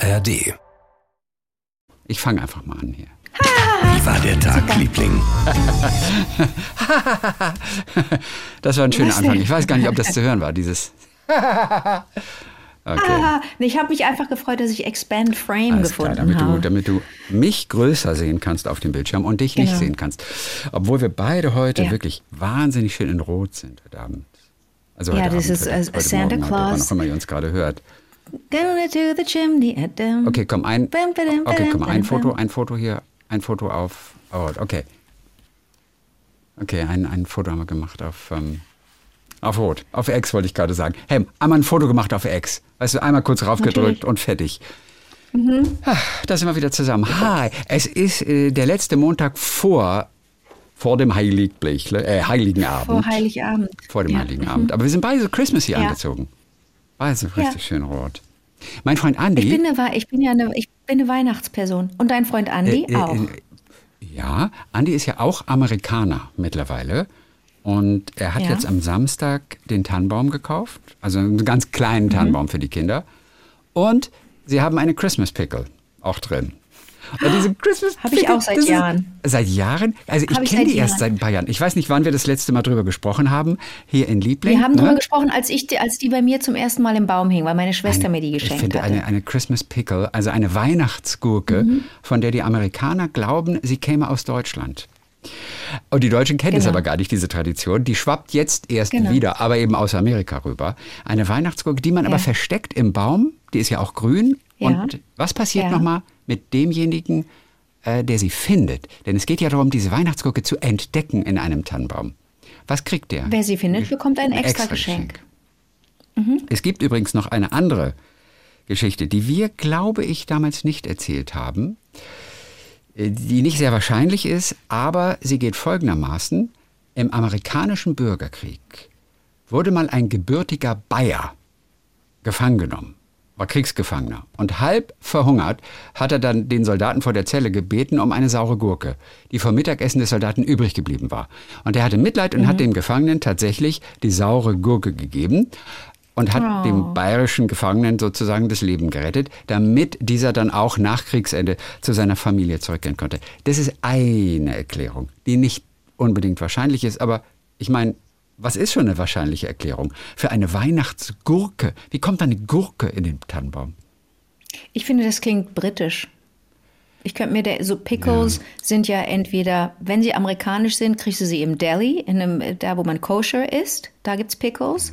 ARD. Ich fange einfach mal an hier. Wie war der Tag, Liebling? das war ein schöner Anfang. Ich weiß gar nicht, ob das zu hören war, dieses. Okay. Ah, ich habe mich einfach gefreut, dass ich Expand Frame Alles klar, gefunden damit, du, habe. damit du mich größer sehen kannst auf dem Bildschirm und dich nicht Genau. sehen kannst. Obwohl wir beide heute Ja. wirklich wahnsinnig schön in Rot sind heute Abend. Also Ja, heute das Abend, ist, heute, äh, heute Santa Morgen, heute, wann Claus. auch immer ihr uns gerade hört. Okay, komm, ein, okay, komm, ein Foto, ein Foto hier, ein Foto auf, oh, okay. Okay, ein, ein Foto haben wir gemacht auf, ähm, auf Rot. Auf X wollte ich gerade sagen. Hey, einmal ein Foto gemacht auf X. Weißt du, einmal kurz raufgedrückt Natürlich. und fertig. Mhm. Ah, Da sind wir wieder zusammen. Hi, es ist äh, der letzte Montag vor, vor dem Heiligblech, äh, Heiligen Abend. Vor Heiligabend. Vor dem Ja. Heiligen Abend. Aber wir sind beide so Christmas hier Ja. angezogen. Beide so richtig Ja. schön rot. Mein Freund Andi. Ich bin, eine, ich bin ja eine, ich bin eine Weihnachtsperson. Und dein Freund Andi Äh, äh, auch. äh, Ja, Andi ist ja auch Amerikaner mittlerweile. Und er hat Ja. jetzt am Samstag den Tannenbaum gekauft. Also einen ganz kleinen Mhm. Tannenbaum für die Kinder. Und sie haben eine Christmas Pickle auch drin. Und diese Christmas Hab ich auch seit ist- Jahren. Seit Jahren? Also ich ich kenne die erst seit ein paar Jahren. Ich weiß nicht, wann wir das letzte Mal drüber gesprochen haben. Hier in Liebling. Wir haben ne? darüber gesprochen, als, ich, die- als die bei mir zum ersten Mal im Baum hing, weil meine Schwester mir die Ich geschenkt finde hatte. eine, eine Christmas Pickle, also eine Weihnachtsgurke, Mhm. von der die Amerikaner glauben, sie käme aus Deutschland. Und die Deutschen kennen es Genau. aber gar nicht, diese Tradition. Die schwappt jetzt erst Genau. wieder, aber eben aus Amerika rüber. Eine Weihnachtsgurke, die man aber Ja. versteckt im Baum, die ist ja auch grün. Ja. Und was passiert Ja. nochmal mit demjenigen, äh, der sie findet? Denn es geht ja darum, diese Weihnachtsgurke zu entdecken in einem Tannenbaum. Was kriegt der? Wer sie findet, bekommt ein Ein extra Geschenk. Es gibt übrigens noch eine andere Geschichte, die wir, glaube ich, damals nicht erzählt haben, äh, die nicht sehr wahrscheinlich ist, aber sie geht folgendermaßen. Im amerikanischen Bürgerkrieg wurde mal ein gebürtiger Bayer gefangen genommen, war Kriegsgefangener. Und halb verhungert hat er dann den Soldaten vor der Zelle gebeten um eine saure Gurke, die vom Mittagessen des Soldaten übrig geblieben war. Und er hatte Mitleid und hat dem Gefangenen tatsächlich die saure Gurke gegeben und hat dem bayerischen Gefangenen sozusagen das Leben gerettet, damit dieser dann auch nach Kriegsende zu seiner Familie zurückkehren konnte. Das ist eine Erklärung, die nicht unbedingt wahrscheinlich ist, aber ich meine, was ist schon eine wahrscheinliche Erklärung? Für eine Weihnachtsgurke. Wie kommt eine Gurke in den Tannenbaum? Ich finde, das klingt britisch. Ich könnte mir, der, so Pickles sind ja entweder, wenn sie amerikanisch sind, kriegst du sie im Deli, in einem, da wo man kosher isst, da gibt's Pickles.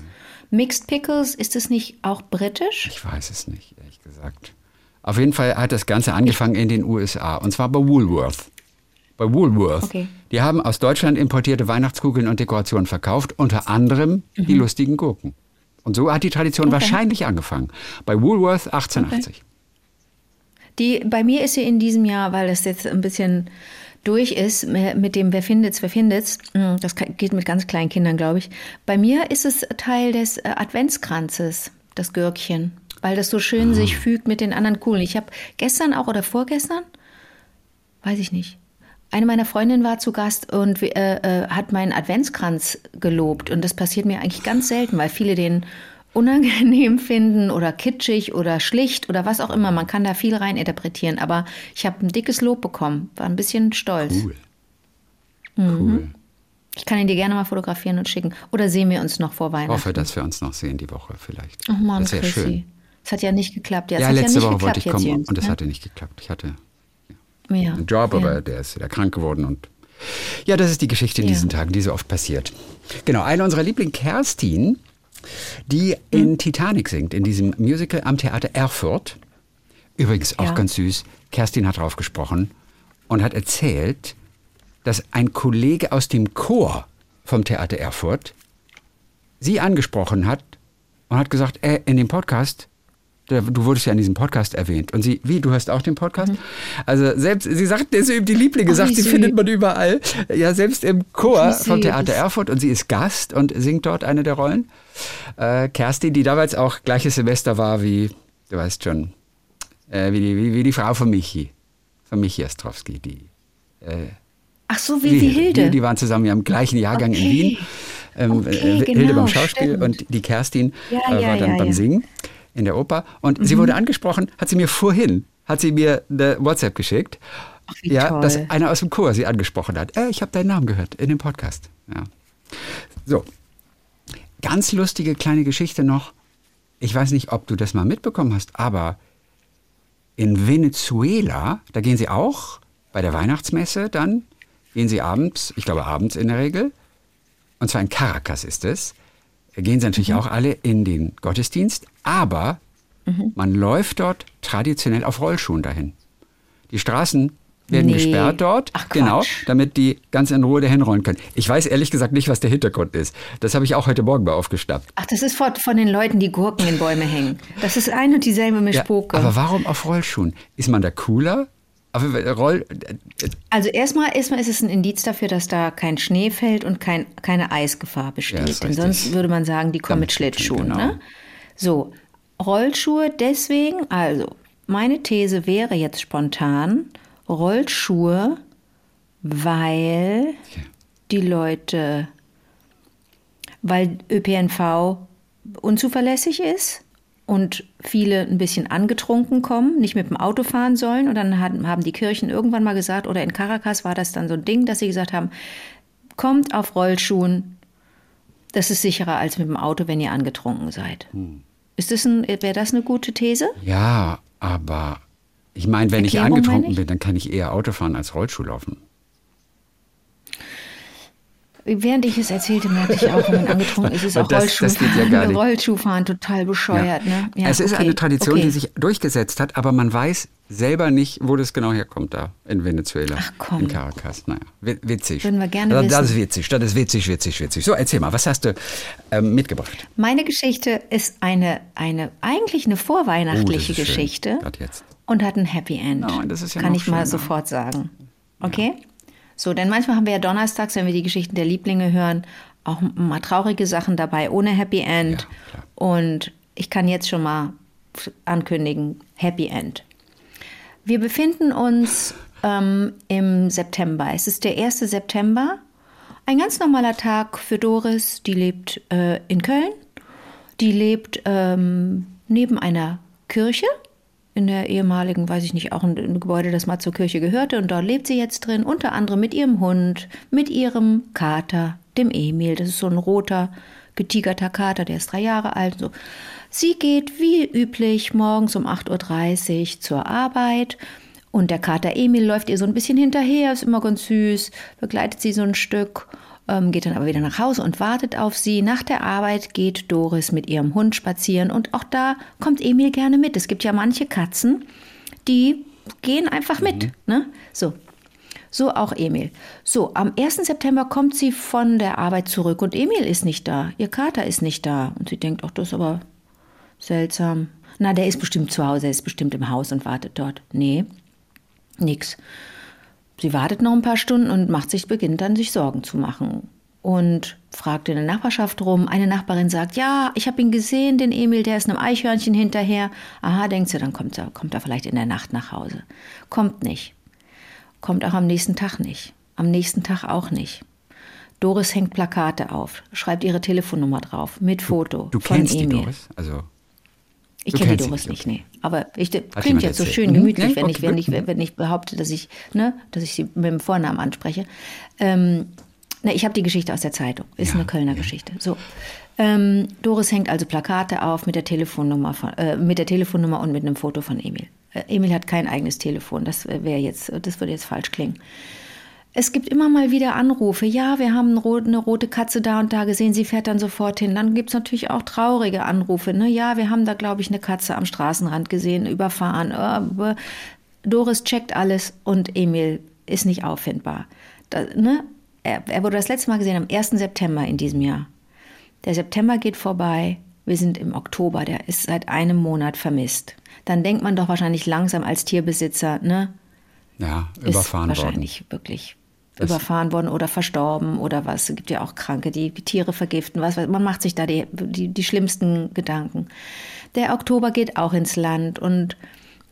Mixed Pickles, ist es nicht auch britisch? Ich weiß es nicht, ehrlich gesagt. Auf jeden Fall hat das Ganze angefangen in den USA, und zwar bei Woolworth. Bei Woolworth. Okay. Die haben aus Deutschland importierte Weihnachtskugeln und Dekorationen verkauft, unter anderem die Mhm. lustigen Gurken. Und so hat die Tradition wahrscheinlich angefangen. Bei Woolworth 1880. Die, bei mir ist sie in diesem Jahr, weil das jetzt ein bisschen durch ist, mit dem Wer findet's, wer findet's, mm, das geht mit ganz kleinen Kindern, glaube ich. Bei mir ist es Teil des äh, Adventskranzes, das Gürkchen, weil das so schön sich fügt mit den anderen Kugeln. Ich habe gestern auch oder vorgestern, weiß ich nicht, eine meiner Freundinnen war zu Gast und äh, äh, hat meinen Adventskranz gelobt. Und das passiert mir eigentlich ganz selten, weil viele den unangenehm finden oder kitschig oder schlicht oder was auch immer. Man kann da viel rein interpretieren. Aber ich habe ein dickes Lob bekommen, war ein bisschen stolz. Cool. Mhm. Cool. Ich kann ihn dir gerne mal fotografieren und schicken. Oder sehen wir uns noch vor Ich Weihnachten? hoffe, dass wir uns noch sehen die Woche vielleicht. Ach Mann, das wäre schön. Es hat ja nicht geklappt. Ja, Ja, letzte ja nicht Woche geklappt wollte ich kommen und es ne? hatte nicht geklappt. Ich hatte ja. einen Job, ja. aber der ist wieder krank geworden und ja, das ist die Geschichte in Ja. diesen Tagen, die so oft passiert. Genau, eine unserer Liebling Kerstin, die Hm. in Titanic singt, in diesem Musical am Theater Erfurt. Übrigens auch Ja. ganz süß. Kerstin hat drauf gesprochen und hat erzählt, dass ein Kollege aus dem Chor vom Theater Erfurt sie angesprochen hat und hat gesagt, äh, in dem Podcast, du wurdest ja in diesem Podcast erwähnt. Und sie, wie, du hörst auch den Podcast? Also selbst, sie sagt, das ist eben die Lieblinge, Ach, sagt, wie sie findet man überall. Ja, selbst im Chor Wie vom. Theater Erfurt und sie ist Gast und singt dort eine der Rollen. Äh, Kerstin, die damals auch gleiches Semester war wie, du weißt schon, äh, wie, die, wie, wie die Frau von Michi, von Michi Ostrowski, die Ach so, wie die Hilde. die, die waren zusammen ja im gleichen Jahrgang in Okay. Wien. Ähm, Okay, äh, Hilde genau, beim Schauspiel stimmt. und die Kerstin Ja, äh, ja, war dann ja, beim ja. Singen. In der Oper. Und mhm. sie wurde angesprochen, hat sie mir vorhin, hat sie mir eine WhatsApp geschickt. Ach, ja, toll. dass einer aus dem Chor sie angesprochen hat. Äh, ich habe deinen Namen gehört in dem Podcast. Ja. So, ganz lustige kleine Geschichte noch. Ich weiß nicht, ob du das mal mitbekommen hast, aber in Venezuela, da gehen sie auch bei der Weihnachtsmesse dann, gehen sie abends, ich glaube abends in der Regel, und zwar in Caracas ist es, gehen sie natürlich mhm. auch alle in den Gottesdienst, aber mhm. man läuft dort traditionell auf Rollschuhen dahin. Die Straßen werden nee. gesperrt dort, Ach, genau, damit die ganz in Ruhe dahin rollen können. Ich weiß ehrlich gesagt nicht, was der Hintergrund ist. Das habe ich auch heute Morgen mal aufgeschnappt. Ach, das ist von, von den Leuten, die Gurken in Bäume hängen. Das ist ein und dieselbe Mischpoke. Ja, aber warum auf Rollschuhen? Ist man da cooler? Roll also erstmal, erstmal ist es ein Indiz dafür, dass da kein Schnee fällt und kein, keine Eisgefahr besteht. Ja, Denn sonst würde man sagen, die kommen mit Schlittschuhen. Genau. Ne? So, Rollschuhe deswegen, also meine These wäre jetzt spontan, Rollschuhe, weil die Leute, weil ÖPNV unzuverlässig ist und viele ein bisschen angetrunken kommen, nicht mit dem Auto fahren sollen. Und dann haben die Kirchen irgendwann mal gesagt, oder in Caracas war das dann so ein Ding, dass sie gesagt haben, kommt auf Rollschuhen, das ist sicherer als mit dem Auto, wenn ihr angetrunken seid. Hm. Ist das ein, wäre das eine gute These? Ja, aber ich meine, wenn Erklärung ich angetrunken bin, dann kann ich eher Auto fahren als Rollschuh laufen. Während ich es erzählte, merkte ich auch, wenn man angetrunken ist, ist auch das, Rollschuhfahren, ja Rollschuhfahren total bescheuert. Ja. Ne? Ja, es ist okay. eine Tradition, okay. die sich durchgesetzt hat, aber man weiß selber nicht, wo das genau herkommt da in Venezuela, Ach, komm. in Caracas. Naja, witzig. Würden wir gerne das, wissen. Das ist witzig, das ist witzig, witzig, witzig. So, erzähl mal, was hast du ähm, mitgebracht? Meine Geschichte ist eine, eine eigentlich eine vorweihnachtliche oh, Geschichte und hat ein Happy End. Oh, ja Kann ich schöner. mal sofort sagen. Okay? Ja. So, denn manchmal haben wir ja donnerstags, wenn wir die Geschichten der Lieblinge hören, auch mal traurige Sachen dabei, ohne Happy End. Ja, und ich kann jetzt schon mal ankündigen, Happy End. Wir befinden uns ähm, im September. Es ist der 1. September. Ein ganz normaler Tag für Doris, die lebt äh, in Köln. Die lebt ähm, neben einer Kirche in der ehemaligen, weiß ich nicht, auch ein, ein, Gebäude, das mal zur Kirche gehörte. Und dort lebt sie jetzt drin, unter anderem mit ihrem Hund, mit ihrem Kater, dem Emil. Das ist so ein roter, getigerter Kater, der ist drei Jahre alt. So. Sie geht wie üblich morgens um 8.30 Uhr zur Arbeit. Und der Kater Emil läuft ihr so ein bisschen hinterher, ist immer ganz süß, begleitet sie so ein Stück ähm, geht dann aber wieder nach Hause und wartet auf sie. Nach der Arbeit geht Doris mit ihrem Hund spazieren und auch da kommt Emil gerne mit. Es gibt ja manche Katzen, die gehen einfach mit. Mhm. Ne? So. So auch Emil. So, am 1. September kommt sie von der Arbeit zurück und Emil ist nicht da. Ihr Kater ist nicht da. Und sie denkt, ach, das ist aber seltsam. Na, der ist bestimmt zu Hause, er ist bestimmt im Haus und wartet dort. Nee, nix. Sie wartet noch ein paar Stunden und macht sich, beginnt dann sich Sorgen zu machen und fragt in der Nachbarschaft rum. Eine Nachbarin sagt, ja, ich habe ihn gesehen, den Emil, der ist einem Eichhörnchen hinterher. Aha, denkt sie, dann kommt er, kommt er vielleicht in der Nacht nach Hause. Kommt nicht. Kommt auch am nächsten Tag nicht. Am nächsten Tag auch nicht. Doris hängt Plakate auf, schreibt ihre Telefonnummer drauf, mit Foto du, du von kennst Emil. Die Doris? Also ich kenne die Doris nicht, nee. Aber ich, klingt jetzt so schön gemütlich, wenn, ich, wenn, ich, wenn ich behaupte, dass ich, ne, dass ich sie mit dem Vornamen anspreche. Ähm, ne, ich habe die Geschichte aus der Zeitung. Ist ja, eine Kölner ja. Geschichte. So. Ähm, Doris hängt also Plakate auf mit der Telefonnummer von, äh, mit der Telefonnummer und mit einem Foto von Emil. Äh, Emil hat kein eigenes Telefon. Das wäre jetzt, das würde jetzt falsch klingen. Es gibt immer mal wieder Anrufe. Ja, wir haben eine rote Katze da und da gesehen. Sie fährt dann sofort hin. Dann gibt es natürlich auch traurige Anrufe. Ne? Ja, wir haben da, glaube ich, eine Katze am Straßenrand gesehen, überfahren. Äh, Doris checkt alles und Emil ist nicht auffindbar. Da, ne? er, er wurde das letzte Mal gesehen am 1. September in diesem Jahr. Der September geht vorbei. Wir sind im Oktober. Der ist seit einem Monat vermisst. Dann denkt man doch wahrscheinlich langsam als Tierbesitzer, ne? Ja, überfahren ist wahrscheinlich worden. wirklich das überfahren worden oder verstorben oder was. Es gibt ja auch Kranke, die Tiere vergiften. Was, man macht sich da die, die, die schlimmsten Gedanken. Der Oktober geht auch ins Land und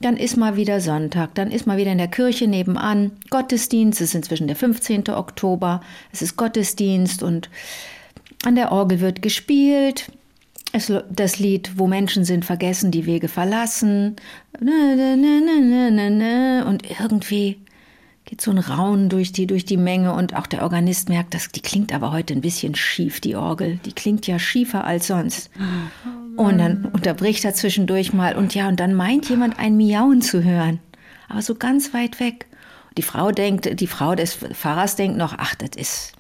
dann ist mal wieder Sonntag, dann ist mal wieder in der Kirche nebenan Gottesdienst. Es ist inzwischen der 15. Oktober. Es ist Gottesdienst und an der Orgel wird gespielt. Es, das Lied, wo Menschen sind, vergessen, die Wege verlassen. Und irgendwie geht so ein Raunen durch die, durch die Menge und auch der Organist merkt, dass die klingt aber heute ein bisschen schief, die Orgel. Die klingt ja schiefer als sonst. Und dann unterbricht er zwischendurch mal und ja, und dann meint jemand ein Miauen zu hören. Aber so ganz weit weg. Die Frau denkt, die Frau des Pfarrers denkt noch, ach, das ist,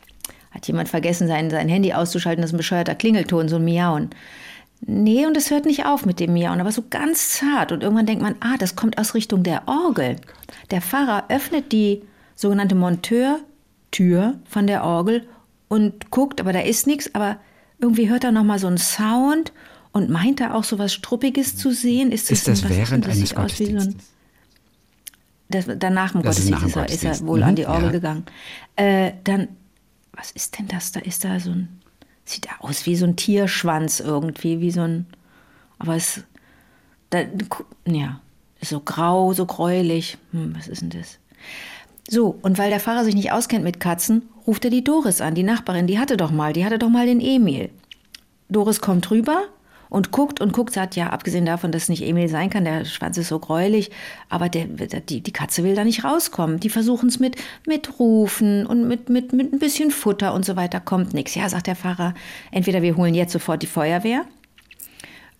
hat jemand vergessen, sein, sein Handy auszuschalten, das ist ein bescheuerter Klingelton, so ein Miauen. Nee, und es hört nicht auf mit dem Miauen, aber so ganz zart. Und irgendwann denkt man, ah, das kommt aus Richtung der Orgel. Der Pfarrer öffnet die sogenannte Monteurtür von der Orgel und guckt, aber da ist nichts, aber irgendwie hört er nochmal so einen Sound und meint er auch so was Struppiges zu sehen. Ist das, ist das während das eines Gottesdienstes? So das, danach im das Gottesdienst ist, ist, er, ist er wohl mhm, an die Orgel ja. gegangen. Äh, dann, was ist denn das? Da ist da so ein Sieht aus wie so ein Tierschwanz irgendwie, wie so ein. Aber es. Da, ja, ist so grau, so gräulich. Hm, was ist denn das? So, und weil der Pfarrer sich nicht auskennt mit Katzen, ruft er die Doris an, die Nachbarin. Die hatte doch mal, die hatte doch mal den Emil. Doris kommt rüber und guckt und guckt, sagt, ja, abgesehen davon, dass es nicht Emil sein kann, der Schwanz ist so gräulich, aber der, die, die Katze will da nicht rauskommen. Die versuchen es mit, mit Rufen und mit, mit, mit ein bisschen Futter und so weiter, kommt nichts. Ja, sagt der Pfarrer, entweder wir holen jetzt sofort die Feuerwehr,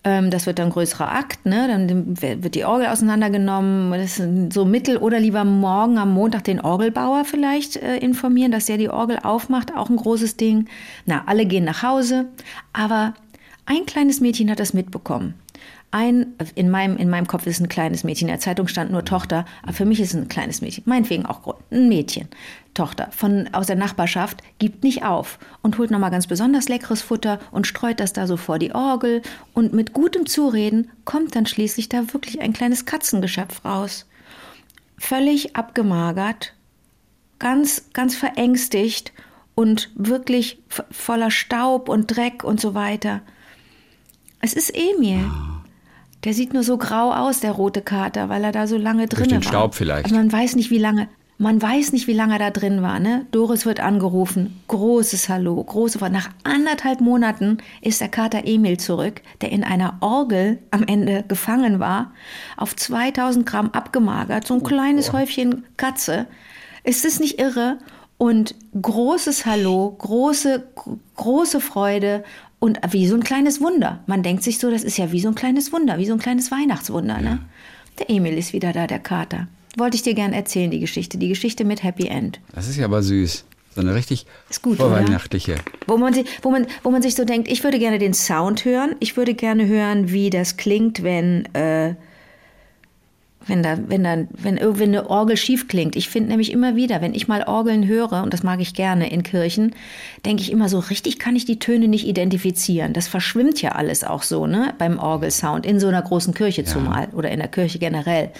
ähm, das wird dann ein größerer Akt, ne? dann wird die Orgel auseinandergenommen, das ist so mittel oder lieber morgen am Montag den Orgelbauer vielleicht äh, informieren, dass der die Orgel aufmacht, auch ein großes Ding. Na, alle gehen nach Hause, aber ein kleines Mädchen hat das mitbekommen. Ein, in meinem, in meinem Kopf ist ein kleines Mädchen. In der Zeitung stand nur Tochter, aber für mich ist es ein kleines Mädchen. Meinetwegen auch ein Mädchen. Tochter von, aus der Nachbarschaft gibt nicht auf und holt nochmal ganz besonders leckeres Futter und streut das da so vor die Orgel. Und mit gutem Zureden kommt dann schließlich da wirklich ein kleines Katzengeschöpf raus. Völlig abgemagert, ganz, ganz verängstigt und wirklich voller Staub und Dreck und so weiter. Es ist Emil. Der sieht nur so grau aus, der rote Kater, weil er da so lange drin war. Durch den Staub vielleicht. Aber man weiß nicht, wie lange. Man weiß nicht, wie lange er da drin war. Ne? Doris wird angerufen. Großes Hallo, große Freude. Nach anderthalb Monaten ist der Kater Emil zurück, der in einer Orgel am Ende gefangen war, auf 2000 Gramm abgemagert, so ein oh, kleines oh. Häufchen Katze. Ist es nicht irre? Und großes Hallo, große, große Freude und wie so ein kleines Wunder. Man denkt sich so, das ist ja wie so ein kleines Wunder, wie so ein kleines Weihnachtswunder. Ne? Der Emil ist wieder da, der Kater. Wollte ich dir gern erzählen, die Geschichte. Die Geschichte mit Happy End. Das ist ja aber süß. So eine richtig ist gut, vorweihnachtliche. Wo man, wo, man, wo man sich so denkt, ich würde gerne den Sound hören. Ich würde gerne hören, wie das klingt, wenn äh, wenn da, wenn da, wenn irgendwie eine Orgel schief klingt. Ich finde nämlich immer wieder, wenn ich mal Orgeln höre, und das mag ich gerne in Kirchen, denke ich immer so, richtig kann ich die Töne nicht identifizieren. Das verschwimmt ja alles auch so, ne, beim Orgelsound, in so einer großen Kirche ja. zumal oder in der Kirche generell.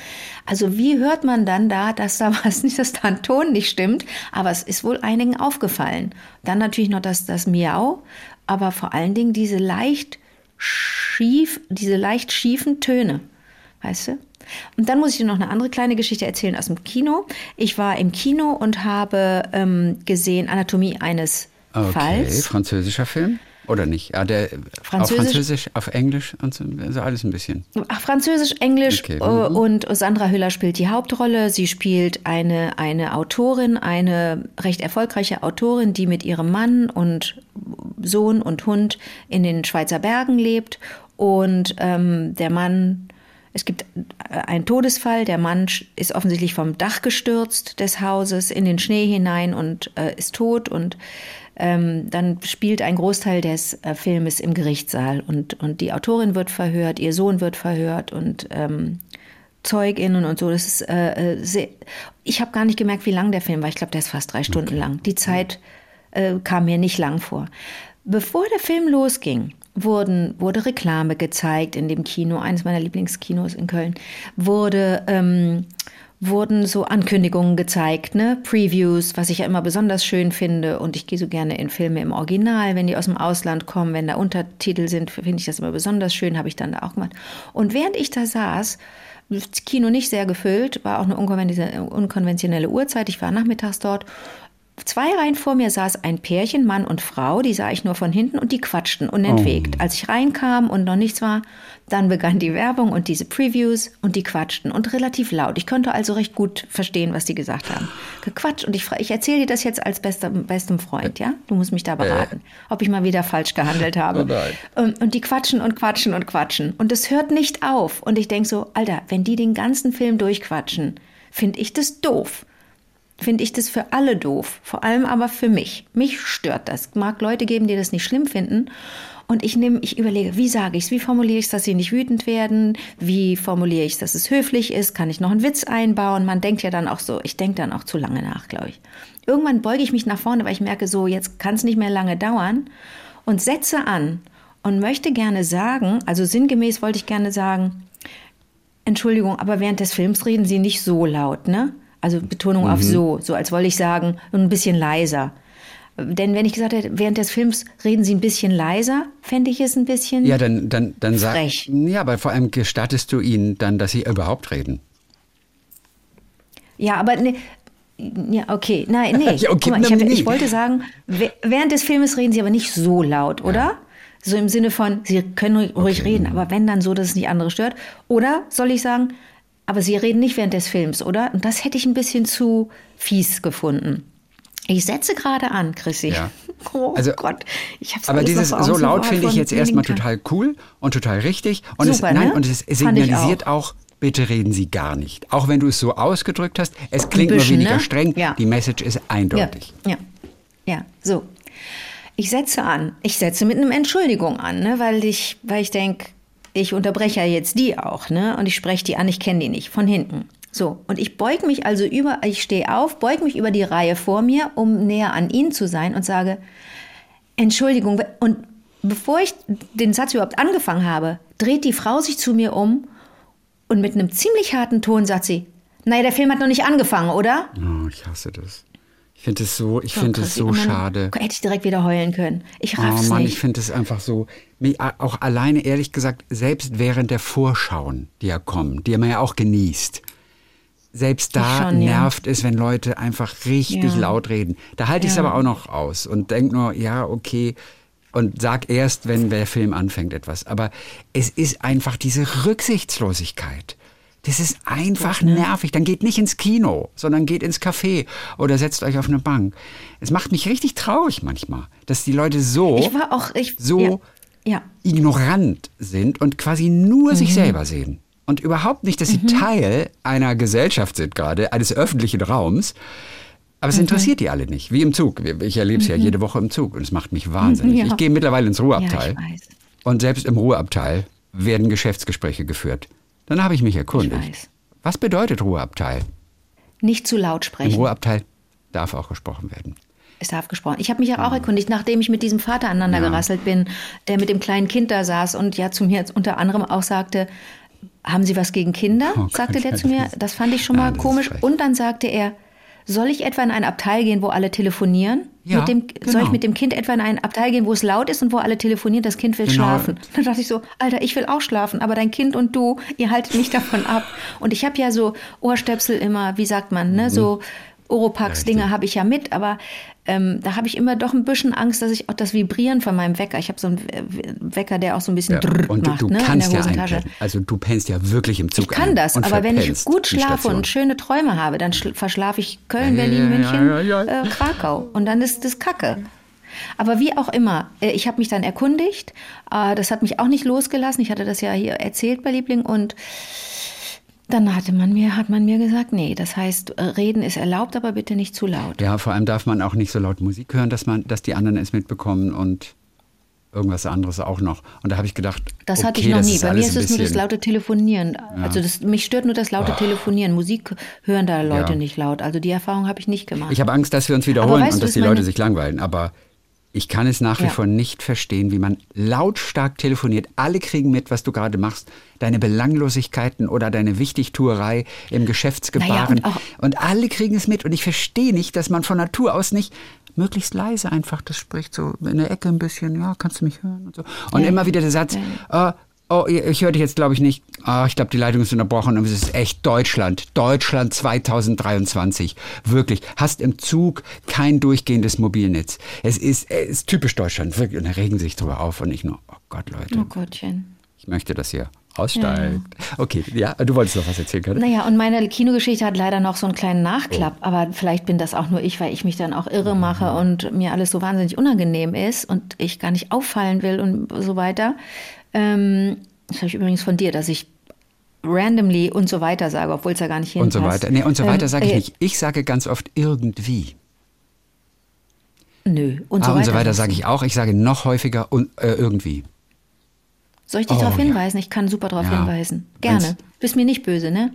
Also wie hört man dann da, dass da was nicht, dass da ein Ton nicht stimmt? Aber es ist wohl einigen aufgefallen. Dann natürlich noch das, das Miau, aber vor allen Dingen diese leicht schief, diese leicht schiefen Töne. Weißt du? Und dann muss ich dir noch eine andere kleine Geschichte erzählen aus dem Kino. Ich war im Kino und habe ähm, gesehen Anatomie eines okay. Falls. Französischer Film? Oder nicht? Ja, der Französisch, auf Französisch, auf Englisch und so, also alles ein bisschen. Ach, Französisch, Englisch okay. mhm. und Sandra Hüller spielt die Hauptrolle. Sie spielt eine, eine Autorin, eine recht erfolgreiche Autorin, die mit ihrem Mann und Sohn und Hund in den Schweizer Bergen lebt. Und ähm, der Mann es gibt äh, einen Todesfall. Der Mann ist offensichtlich vom Dach gestürzt des Hauses in den Schnee hinein und äh, ist tot. Und ähm, dann spielt ein Großteil des äh, Filmes im Gerichtssaal. Und, und die Autorin wird verhört, ihr Sohn wird verhört und ähm, ZeugInnen und so. Das ist äh, äh sehr, ich habe gar nicht gemerkt, wie lang der Film war. Ich glaube, der ist fast drei Stunden okay. lang. Die Zeit äh, kam mir nicht lang vor. Bevor der Film losging, wurden, wurde Reklame gezeigt in dem Kino, eines meiner Lieblingskinos in Köln, wurde, ähm, wurden so Ankündigungen gezeigt, ne? Previews, was ich ja immer besonders schön finde. Und ich gehe so gerne in Filme im Original, wenn die aus dem Ausland kommen, wenn da Untertitel sind, finde ich das immer besonders schön, habe ich dann da auch gemacht. Und während ich da saß, das Kino nicht sehr gefüllt, war auch eine unkonventionelle Uhrzeit, ich war nachmittags dort, zwei Reihen vor mir saß ein Pärchen, Mann und Frau, die sah ich nur von hinten und die quatschten unentwegt. Oh. Als ich reinkam und noch nichts war, dann begann die Werbung und diese Previews und die quatschten und relativ laut. Ich konnte also recht gut verstehen, was die gesagt haben. Gequatscht und ich, ich erzähle dir das jetzt als bester, bestem Freund, ja? Du musst mich da beraten, ob ich mal wieder falsch gehandelt habe. Oh und, und die quatschen und quatschen und quatschen und es hört nicht auf. Und ich denke so, Alter, wenn die den ganzen Film durchquatschen, finde ich das doof finde ich das für alle doof, vor allem aber für mich. Mich stört das. Mag Leute geben, die das nicht schlimm finden. Und ich nehme, ich überlege, wie sage ich es, wie formuliere ich es, dass sie nicht wütend werden, wie formuliere ich es, dass es höflich ist, kann ich noch einen Witz einbauen. Man denkt ja dann auch so, ich denke dann auch zu lange nach, glaube ich. Irgendwann beuge ich mich nach vorne, weil ich merke, so, jetzt kann es nicht mehr lange dauern und setze an und möchte gerne sagen, also sinngemäß wollte ich gerne sagen, Entschuldigung, aber während des Films reden Sie nicht so laut, ne? Also Betonung mhm. auf so, so als wollte ich sagen, ein bisschen leiser. Denn wenn ich gesagt hätte, während des Films reden Sie ein bisschen leiser, fände ich es ein bisschen Ja, dann, dann, dann sag, frech. Ja, aber vor allem gestattest du ihnen dann, dass sie überhaupt reden. Ja, aber ne, ja, okay, nein, nee. ja, okay, mal, ich, hab, nee. ich, wollte sagen, während des Filmes reden Sie aber nicht so laut, oder? Ja. So im Sinne von, Sie können ruhig okay. reden, aber wenn dann so, dass es nicht andere stört. Oder soll ich sagen, aber Sie reden nicht während des Films, oder? Und das hätte ich ein bisschen zu fies gefunden. Ich setze gerade an, Chrissy. Ja. Oh also, Gott, ich hab's Aber dieses so laut finde ich jetzt erstmal total cool und total richtig. Und Super, es, nein, ne? und es signalisiert auch. auch. bitte reden Sie gar nicht. Auch wenn du es so ausgedrückt hast, es klingt bisschen, nur weniger ne? streng. Ja. Die Message ist eindeutig. Ja, ja, ja, so. Ich setze an. Ich setze mit einem Entschuldigung an, ne? weil ich, weil ich denke, ich unterbreche ja jetzt die auch, ne? Und ich spreche die an, ich kenne die nicht, von hinten. So, und ich beug mich also über, ich stehe auf, beug mich über die Reihe vor mir, um näher an ihn zu sein und sage, Entschuldigung, und bevor ich den Satz überhaupt angefangen habe, dreht die Frau sich zu mir um und mit einem ziemlich harten Ton sagt sie, naja, der Film hat noch nicht angefangen, oder? Oh, ich hasse das. Ich finde es so, ich finde es so schade. Hätte ich direkt wieder heulen können. Ich raff's oh Mann, nicht. ich finde es einfach so, auch alleine ehrlich gesagt, selbst während der Vorschauen, die ja kommen, die man ja auch genießt, selbst da schon, nervt ja. es, wenn Leute einfach richtig ja. laut reden. Da halte ich es aber auch noch aus und denke nur, ja, okay, und sag erst, wenn der Film anfängt, etwas. Aber es ist einfach diese Rücksichtslosigkeit. Das ist einfach ne? nervig. Dann geht nicht ins Kino, sondern geht ins Café oder setzt euch auf eine Bank. Es macht mich richtig traurig manchmal, dass die Leute so, auch, ich, so ja, ja. ignorant sind und quasi nur mhm. sich selber sehen. Und überhaupt nicht, dass sie mhm. Teil einer Gesellschaft sind gerade, eines öffentlichen Raums. Aber es mhm. interessiert die alle nicht, wie im Zug. Ich erlebe es ja mhm. jede Woche im Zug und es macht mich wahnsinnig. Ja. Ich gehe mittlerweile ins Ruheabteil. Ja, und selbst im Ruheabteil werden Geschäftsgespräche geführt. Dann habe ich mich erkundigt. Ich Was bedeutet Ruheabteil? Nicht zu laut sprechen. Im Ruheabteil darf auch gesprochen werden. Es darf gesprochen. Ich habe mich ja auch mhm. erkundigt, nachdem ich mit diesem Vater aneinander ja. gerasselt bin, der mit dem kleinen Kind da saß und ja zu mir unter anderem auch sagte, haben Sie was gegen Kinder? Oh sagte Gott, der zu mir. Das fand ich schon mal ja, komisch. Und dann sagte er, soll ich etwa in ein Abteil gehen, wo alle telefonieren? Ja, dem, genau. Soll ich mit dem Kind etwa in ein Abteil gehen, wo es laut ist und wo alle telefonieren? Das Kind will genau. schlafen. Dann dachte ich so, Alter, ich will auch schlafen, aber dein Kind und du, ihr haltet mich davon ab. Und ich habe ja so Ohrstöpsel immer, wie sagt man, ne, so Oropax-Dinge habe ich ja mit, aber ähm, da habe ich immer doch ein bisschen Angst, dass ich auch das Vibrieren von meinem Wecker, ich habe so einen Wecker, der auch so ein bisschen ja, und macht, du, ne, kannst ja einpennen. Also du pennst ja wirklich im Zug Ich kann das, aber wenn ich gut schlafe und schöne Träume habe, dann verschlafe ich Köln, Berlin, München, äh, Krakau und dann ist das Kacke. Aber wie auch immer, äh, ich habe mich dann erkundigt. Äh, das hat mich auch nicht losgelassen. Ich hatte das ja hier erzählt bei Liebling und dann hatte man mir, hat man mir gesagt, nee, das heißt, äh, reden ist erlaubt, aber bitte nicht zu laut. Ja, vor allem darf man auch nicht so laut Musik hören, dass man, dass die anderen es mitbekommen und irgendwas anderes auch noch. Und da habe ich gedacht, das okay, hatte ich noch nie. Bei mir ist es nur das laute Telefonieren. Ja. Also das, mich stört nur das laute oh. Telefonieren. Musik hören da Leute ja. nicht laut. Also die Erfahrung habe ich nicht gemacht. Ich habe Angst, dass wir uns wiederholen weißt, und dass die Leute sich langweilen. Aber ich kann es nach wie ja. vor nicht verstehen, wie man lautstark telefoniert. Alle kriegen mit, was du gerade machst. Deine Belanglosigkeiten oder deine Wichtigtuerei im Geschäftsgebaren. Naja, und, und, alle kriegen es mit. Und ich verstehe nicht, dass man von Natur aus nicht möglichst leise einfach das spricht. So in der Ecke ein bisschen, ja, kannst du mich hören? Und, so. und ja. immer wieder der Satz, ja. äh, Oh, ich höre dich jetzt, glaube ich, nicht. Ah, ich glaube, die Leitung ist unterbrochen und es ist echt Deutschland. Deutschland 2023. Wirklich. Hast im Zug kein durchgehendes Mobilnetz. Es ist, es ist typisch Deutschland. Wirklich. Und da regen sich drüber auf und ich nur, oh Gott, Leute. Oh Gottchen. Ich möchte, dass ihr aussteigt. Ja. Okay, ja, du wolltest noch was erzählen können. Naja, und meine Kinogeschichte hat leider noch so einen kleinen Nachklapp, oh. aber vielleicht bin das auch nur ich, weil ich mich dann auch irre mache mhm. und mir alles so wahnsinnig unangenehm ist und ich gar nicht auffallen will und so weiter. Ähm, das habe ich übrigens von dir, dass ich randomly und so weiter sage, obwohl es ja gar nicht hinpasst. Und so weiter. Nee, und so weiter ähm, sage ich äh, nicht. Ich sage ganz oft irgendwie. Nö, und so ah, weiter. Und so weiter sage ich auch. Ich sage noch häufiger und, äh, irgendwie. Soll ich dich oh, darauf hinweisen? Ja. Ich kann super darauf ja. hinweisen. Gerne. Wenn's Bist mir nicht böse, ne?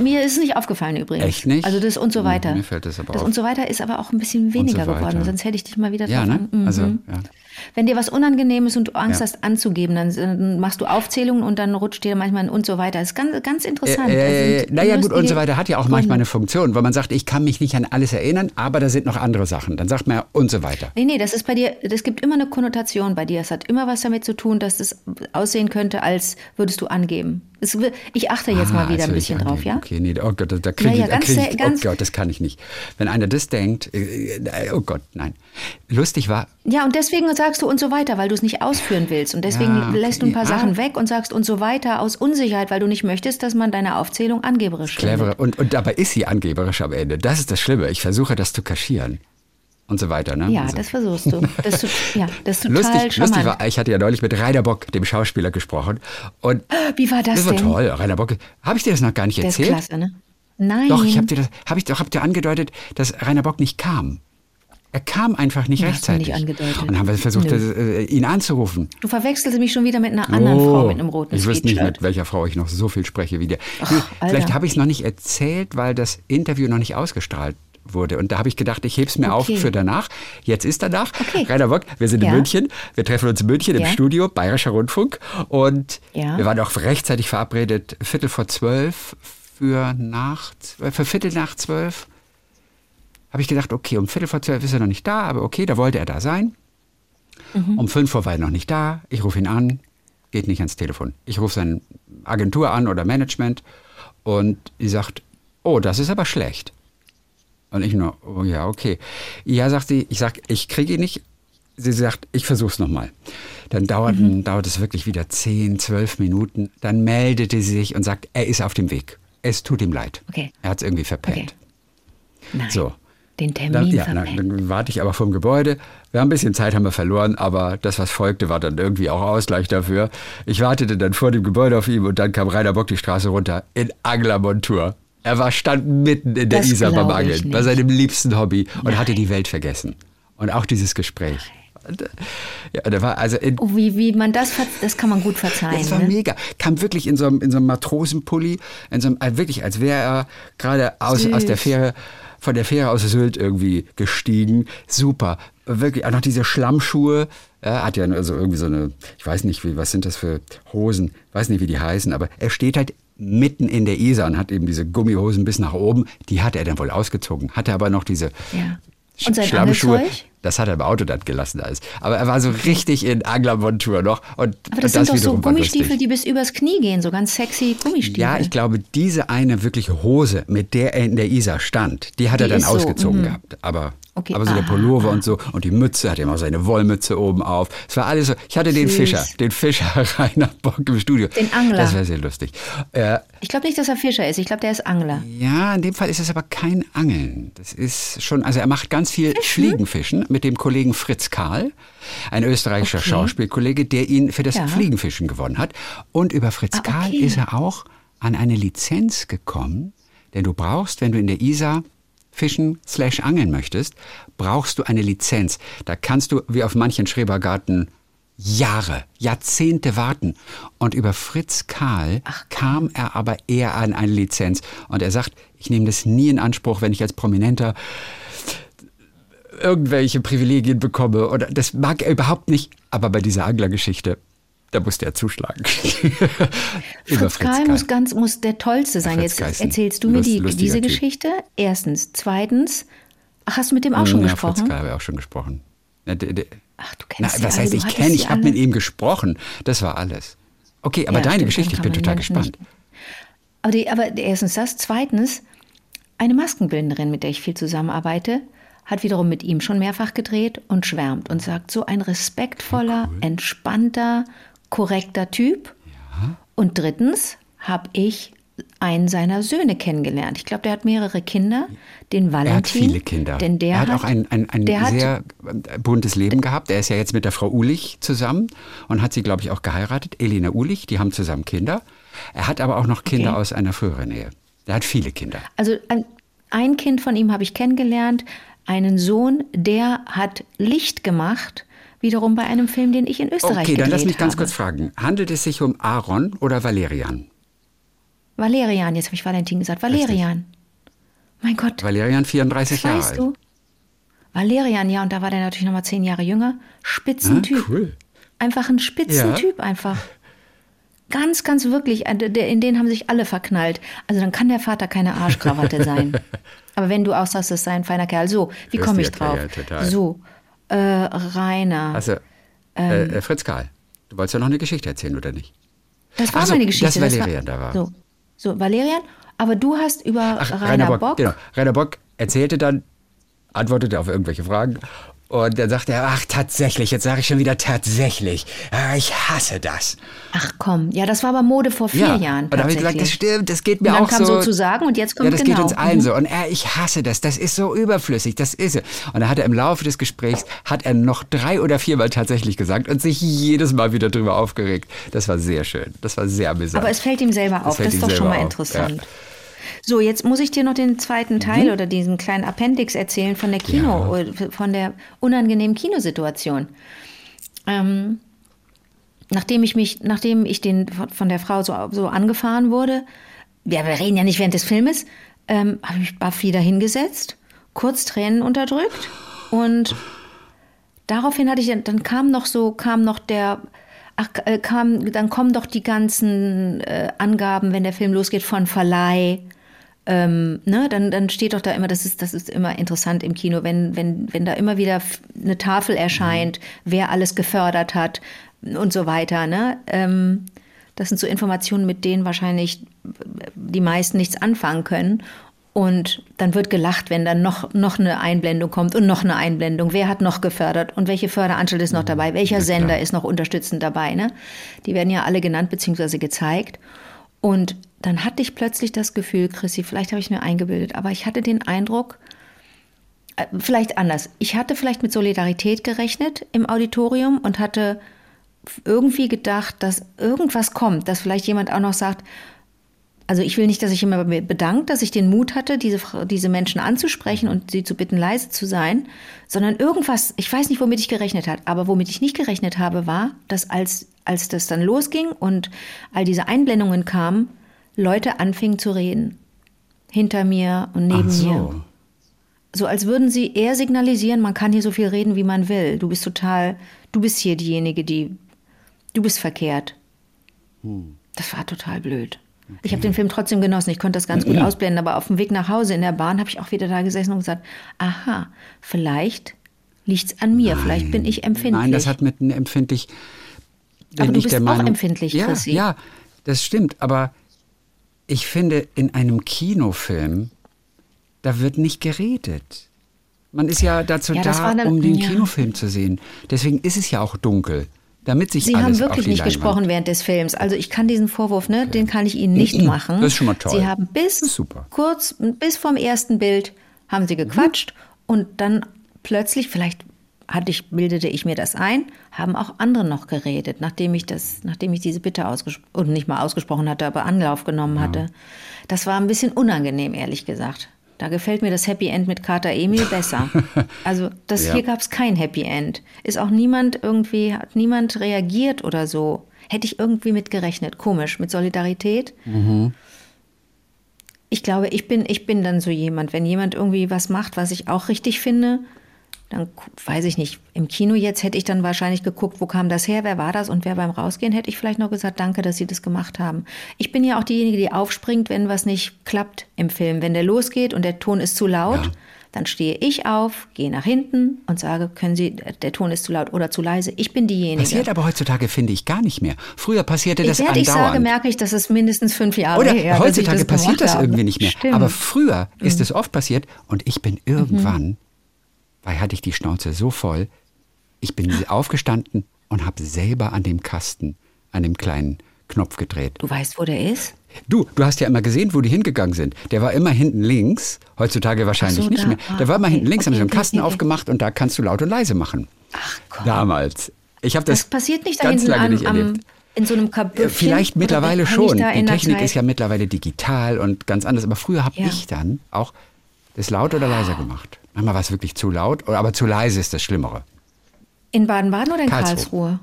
Mir ist es nicht aufgefallen übrigens. Echt nicht? Also das und so weiter. Mir fällt das aber Das auf. und so weiter ist aber auch ein bisschen weniger so geworden, sonst hätte ich dich mal wieder ja, ne? Mhm. Also, ja. Wenn dir was unangenehm ist und du Angst ja. hast anzugeben, dann, dann, machst du Aufzählungen und dann rutscht dir manchmal ein und so weiter. Das ist ganz, ganz interessant. Äh, äh, naja, gut, und so weiter hat ja auch manchmal eine Funktion, weil man sagt, ich kann mich nicht an alles erinnern, aber da sind noch andere Sachen. Dann sagt man ja und so weiter. Nee, nee, das ist bei dir, das gibt immer eine Konnotation bei dir. Es hat immer was damit zu tun, dass es aussehen könnte, als würdest du angeben. Es, ich achte jetzt ah, mal wieder ein bisschen drauf, ja? Okay, nee, oh Gott, da, da kriege ja, ja, ich, krieg ich, oh Gott, das kann ich nicht. Wenn einer das denkt, äh, äh, oh Gott, nein. Lustig war. Ja, und deswegen sagst du und so weiter, weil du es nicht ausführen willst. Und deswegen ja, okay, lässt du ein paar ah. Sachen weg und sagst und so weiter aus Unsicherheit, weil du nicht möchtest, dass man deine Aufzählung angeberisch Clever. Und, und dabei ist sie angeberisch am Ende. Das ist das Schlimme. Ich versuche das zu kaschieren und so weiter. Ne? Ja, also. das versuchst du. Das, ja, das ist total lustig, lustig war, ich hatte ja neulich mit Rainer Bock, dem Schauspieler, gesprochen. Und Wie war das, das war denn? toll. Rainer Bock, habe ich dir das noch gar nicht Der erzählt? Ist klasse, ne? Nein. Doch, ich habe dir das, habe ich doch, hab dir angedeutet, dass Rainer Bock nicht kam. Er kam einfach nicht ja, rechtzeitig. Nicht angedeutet. Und dann haben wir versucht, das, äh, ihn anzurufen. Du verwechselst mich schon wieder mit einer anderen oh, Frau mit einem roten Ich wüsste nicht, mit welcher Frau ich noch so viel spreche wie dir. Nee, vielleicht habe ich es noch nicht erzählt, weil das Interview noch nicht ausgestrahlt wurde. Und da habe ich gedacht, ich hebe es mir okay. auf für danach. Jetzt ist danach. Okay. Rainer Bock, wir sind ja. in München. Wir treffen uns in München ja. im Studio, Bayerischer Rundfunk. Und ja. wir waren auch rechtzeitig verabredet, Viertel vor zwölf für nach, für Viertel nach zwölf. Habe ich gedacht, okay, um Viertel vor zwölf ist er noch nicht da, aber okay, da wollte er da sein. Mhm. Um fünf Uhr war er noch nicht da. Ich rufe ihn an, geht nicht ans Telefon. Ich rufe seine Agentur an oder Management und die sagt, oh, das ist aber schlecht. Und ich nur, oh ja, okay. Ja, sagt sie, ich sag, ich kriege ihn nicht. Sie sagt, ich versuch's nochmal. Dann dauert, mhm. dauert es wirklich wieder zehn, zwölf Minuten. Dann meldete sie sich und sagt, er ist auf dem Weg. Es tut ihm leid. Okay. Er hat es irgendwie verpennt. Okay. Nein. So. Den Termin dann, ja, dann, dann warte ich aber vom Gebäude. Wir haben ein bisschen Zeit haben wir verloren, aber das, was folgte, war dann irgendwie auch Ausgleich dafür. Ich wartete dann vor dem Gebäude auf ihn und dann kam Rainer Bock die Straße runter in Anglermontur. Er war stand mitten in der das Isar beim Angeln, bei seinem liebsten Hobby und Nein. hatte die Welt vergessen. Und auch dieses Gespräch. Und, äh, ja, der war also oh, wie, wie man das, das kann man gut verzeihen. Das war ne? mega. Kam wirklich in so einem, in so einem Matrosenpulli, in so einem, äh, wirklich, als wäre er gerade aus, aus der Fähre, von der Fähre aus Sylt irgendwie gestiegen. Super. Wirklich, auch noch diese Schlammschuhe. Er hat ja also irgendwie so eine, ich weiß nicht, wie, was sind das für Hosen, weiß nicht, wie die heißen, aber er steht halt mitten in der Isar und hat eben diese Gummihosen bis nach oben. Die hat er dann wohl ausgezogen. Hatte aber noch diese ja. Und sein Schlammschuhe. Das hat er im Auto dann gelassen alles. Aber er war so richtig in Anglermontur noch. Und, aber das, das sind doch so Gummistiefel, die bis übers Knie gehen, so ganz sexy Gummistiefel. Ja, ich glaube, diese eine wirkliche Hose, mit der er in der Isar stand, die hat die er dann ausgezogen so, mhm. gehabt. Aber Okay. Aber so der Pullover ah. und so und die Mütze, hat immer seine Wollmütze oben auf. Es war alles so. Ich hatte den Süß. Fischer, den Fischer Rainer Bock im Studio. Den Angler. Das wäre sehr lustig. Äh, ich glaube nicht, dass er Fischer ist. Ich glaube, der ist Angler. Ja, in dem Fall ist es aber kein Angeln. Das ist schon, also er macht ganz viel Fischen? Fliegenfischen mit dem Kollegen Fritz Karl, ein österreichischer okay. Schauspielkollege, der ihn für das ja. Fliegenfischen gewonnen hat. Und über Fritz ah, okay. Karl ist er auch an eine Lizenz gekommen, denn du brauchst, wenn du in der Isar fischen slash angeln möchtest, brauchst du eine Lizenz. Da kannst du, wie auf manchen Schrebergarten, Jahre, Jahrzehnte warten. Und über Fritz Karl Ach. kam er aber eher an eine Lizenz. Und er sagt, ich nehme das nie in Anspruch, wenn ich als Prominenter irgendwelche Privilegien bekomme. Oder das mag er überhaupt nicht. Aber bei dieser Anglergeschichte, da musste er zuschlagen. Fritz Karl muss ganz muss der tollste sein. Jetzt erzählst du mir die, diese typ. Geschichte. Erstens, zweitens, ach, hast du mit dem auch schon ja, gesprochen? Fritz Karl habe ich auch schon gesprochen. ach, du kennst Na, Das heißt, ich kenne, ich habe mit ihm gesprochen. Das war alles. Okay, aber Ja, deine stimmt, Geschichte, ich bin total gespannt. Aber, die, aber erstens das. Zweitens, eine Maskenbildnerin, mit der ich viel zusammenarbeite, hat wiederum mit ihm schon mehrfach gedreht und schwärmt und sagt, so ein respektvoller, entspannter, korrekter Typ. Und drittens habe ich einen seiner Söhne kennengelernt. Ich glaube, der hat mehrere Kinder, den Valentin. Er hat viele Kinder. Denn der er hat, auch ein, ein, ein der hat- sehr äh, buntes Leben gehabt. Er ist ja jetzt mit der Frau Ulich zusammen und hat sie, glaube ich, auch geheiratet. Elena Ulich, die haben zusammen Kinder. Er hat aber auch noch Kinder Okay. aus einer früheren Ehe. Er hat viele Kinder. Also ein, ein Kind von ihm habe ich kennengelernt, einen Sohn, der hat Licht gemacht, wiederum bei einem Film, den ich in Österreich Okay, dann lass mich ganz habe. kurz fragen. Handelt es sich um Aaron oder Valerian? Valerian, jetzt habe ich Valentin gesagt. Valerian. Mein Gott, Valerian 34 Jahre weißt alt. du? Valerian, ja, und da war der natürlich nochmal zehn Jahre jünger. Spitzentyp. Ah, cool. Einfach ein Spitzentyp, Ja. einfach. Ganz, ganz wirklich. äh, In den haben sich alle verknallt. Also dann kann der Vater keine Arschkrawatte sein. Aber wenn du aussagst, das sei ein feiner Kerl. So, wie komme ich drauf? ja, total. So, äh, Rainer. Also, Ähm. äh, Fritz Karl, du wolltest ja noch eine Geschichte erzählen, oder nicht? Das war Ach so, meine Geschichte. dass Valerian da war. So, so, Valerian. Aber du hast über Ach, Rainer, Bock. Genau. Rainer Bock erzählte dann, antwortete auf irgendwelche Fragen. Und dann sagte er, ach tatsächlich, jetzt sage ich schon wieder tatsächlich. Ah, ich hasse das. Ach komm, ja, das war aber Mode vor vier ja. Jahren. Und da habe ich gesagt, das stimmt, das geht mir Und dann auch kam so. sozusagen und jetzt kommt Ja, das genau. geht uns allen Mhm. so. Und er, ich hasse das, das ist so überflüssig, das ist es. Und dann hat er im Laufe des Gesprächs, hat er noch drei oder viermal tatsächlich gesagt und sich jedes Mal wieder drüber aufgeregt. Das war sehr schön, das war sehr amüsant. Aber es fällt ihm selber Das auf. fällt Das ist doch schon mal auf, interessant. ja. So, jetzt muss ich dir noch den zweiten Mhm. Teil oder diesen kleinen Appendix erzählen von der Kino, äh, von der unangenehmen Kinosituation. Ähm, nachdem ich mich, nachdem ich den von- von der Frau so, so angefahren wurde, ja, wir reden ja nicht während des Filmes, ähm, habe ich mich baff wieder hingesetzt, kurz Tränen unterdrückt und daraufhin hatte ich, dann- dann kam noch so, kam noch der, ach, äh, kam, dann kommen doch die ganzen äh, Angaben, wenn der Film losgeht, von Verleih. Ähm, ne, dann, dann steht doch da immer, das ist, das ist immer interessant im Kino, wenn, wenn, wenn da immer wieder eine Tafel erscheint, wer alles gefördert hat und so weiter. Ne? Ähm, das sind so Informationen, mit denen wahrscheinlich die meisten nichts anfangen können. Und dann wird gelacht, wenn dann noch, noch eine Einblendung kommt und noch eine Einblendung. Wer hat noch gefördert und welche Förderanstalt ist noch dabei? Welcher Sender ist noch unterstützend dabei? Ne? Die werden ja alle genannt bzw. gezeigt. Und dann hatte ich plötzlich das Gefühl, Chrissy, vielleicht habe ich mir eingebildet, aber ich hatte den Eindruck, äh, vielleicht anders. Ich hatte vielleicht mit Solidarität gerechnet im Auditorium und hatte irgendwie gedacht, dass irgendwas kommt, dass vielleicht jemand auch noch sagt, also ich will nicht, dass sich jemand bei bedankt, dass ich den Mut hatte, diese, diese Menschen anzusprechen und sie zu bitten, leise zu sein, sondern irgendwas, ich weiß nicht, womit ich gerechnet habe, aber womit ich nicht gerechnet habe, war, dass als, als das dann losging und all diese Einblendungen kamen, Leute anfingen zu reden. Hinter mir und neben so. mir. So als würden sie eher signalisieren, man kann hier so viel reden, wie man will. Du bist total, du bist hier diejenige, die, du bist verkehrt. Das war total blöd. Ich habe den Film trotzdem genossen, ich konnte das ganz gut ausblenden, aber auf dem Weg nach Hause in der Bahn habe ich auch wieder da gesessen und gesagt, aha, vielleicht liegt's an mir, vielleicht bin ich empfindlich. Nein, das hat mit einem empfindlich. Aber du ich bist der auch Meinung, empfindlich, ja, Chrissy. Ja, das stimmt. Aber ich finde, in einem Kinofilm, da wird nicht geredet. Man ist ja dazu Ja, da, dann- um den ja. Kinofilm zu sehen. Deswegen ist es ja auch dunkel, damit sich Sie alles haben wirklich nicht Leinwand- gesprochen während des Films. Also ich kann diesen Vorwurf, ne, den kann ich Ihnen nicht machen. Das ist schon mal toll. Sie haben bis super. kurz, bis vom ersten Bild haben Sie gequatscht und dann plötzlich, vielleicht hatte ich, bildete ich mir das ein, haben auch andere noch geredet, nachdem ich das, nachdem ich diese Bitte ausgesprochen, und nicht mal ausgesprochen hatte, aber Anlauf genommen hatte. Das war ein bisschen unangenehm, ehrlich gesagt. Da gefällt mir das Happy End mit Kater Emil besser. Also das Ja. hier gab es kein Happy End. Ist auch niemand irgendwie, hat niemand reagiert oder so. Hätte ich irgendwie mit gerechnet. Komisch, mit Solidarität. Ich glaube, ich bin, ich bin dann so jemand, wenn jemand irgendwie was macht, was ich auch richtig finde, dann weiß ich nicht. Im Kino jetzt hätte ich dann wahrscheinlich geguckt, wo kam das her, wer war das und wer beim Rausgehen hätte ich vielleicht noch gesagt, danke, dass Sie das gemacht haben. Ich bin ja auch diejenige, die aufspringt, wenn was nicht klappt im Film. Wenn der losgeht und der Ton ist zu laut, Ja. dann stehe ich auf, gehe nach hinten und sage, können Sie, der Ton ist zu laut oder zu leise. Ich bin diejenige. Passiert aber heutzutage, finde ich, gar nicht mehr. Früher passierte das Während andauernd. ich sage, merke ich, dass es mindestens fünf Jahre Oder her, ich heutzutage das passiert das irgendwie nicht mehr. Stimmt. Mhm. Aber früher ist es oft passiert und ich bin irgendwann, weil hatte ich die Schnauze so voll, ich bin aufgestanden und habe selber an dem Kasten, an dem kleinen Knopf gedreht. Du weißt, wo der ist? Du, du hast ja immer gesehen, wo die hingegangen sind. Der war immer hinten links, heutzutage wahrscheinlich so, nicht da. mehr. Ah, Der war immer okay, hinten links, haben okay, sie einen okay, Kasten aufgemacht und da kannst du laut und leise machen. Ach Gott. Damals. Ich habe das, Das passiert nicht da ganz hinten lange am, nicht am, in so einem Kabüffchen. Vielleicht Oder mittlerweile schon. Die Technik ist ja mittlerweile digital und ganz anders. Aber früher habe Ja. ich dann auch das laut oder leiser gemacht. Manchmal war es wirklich zu laut, aber zu leise ist das Schlimmere. In Baden-Baden oder in Karlsruhe. Karlsruhe?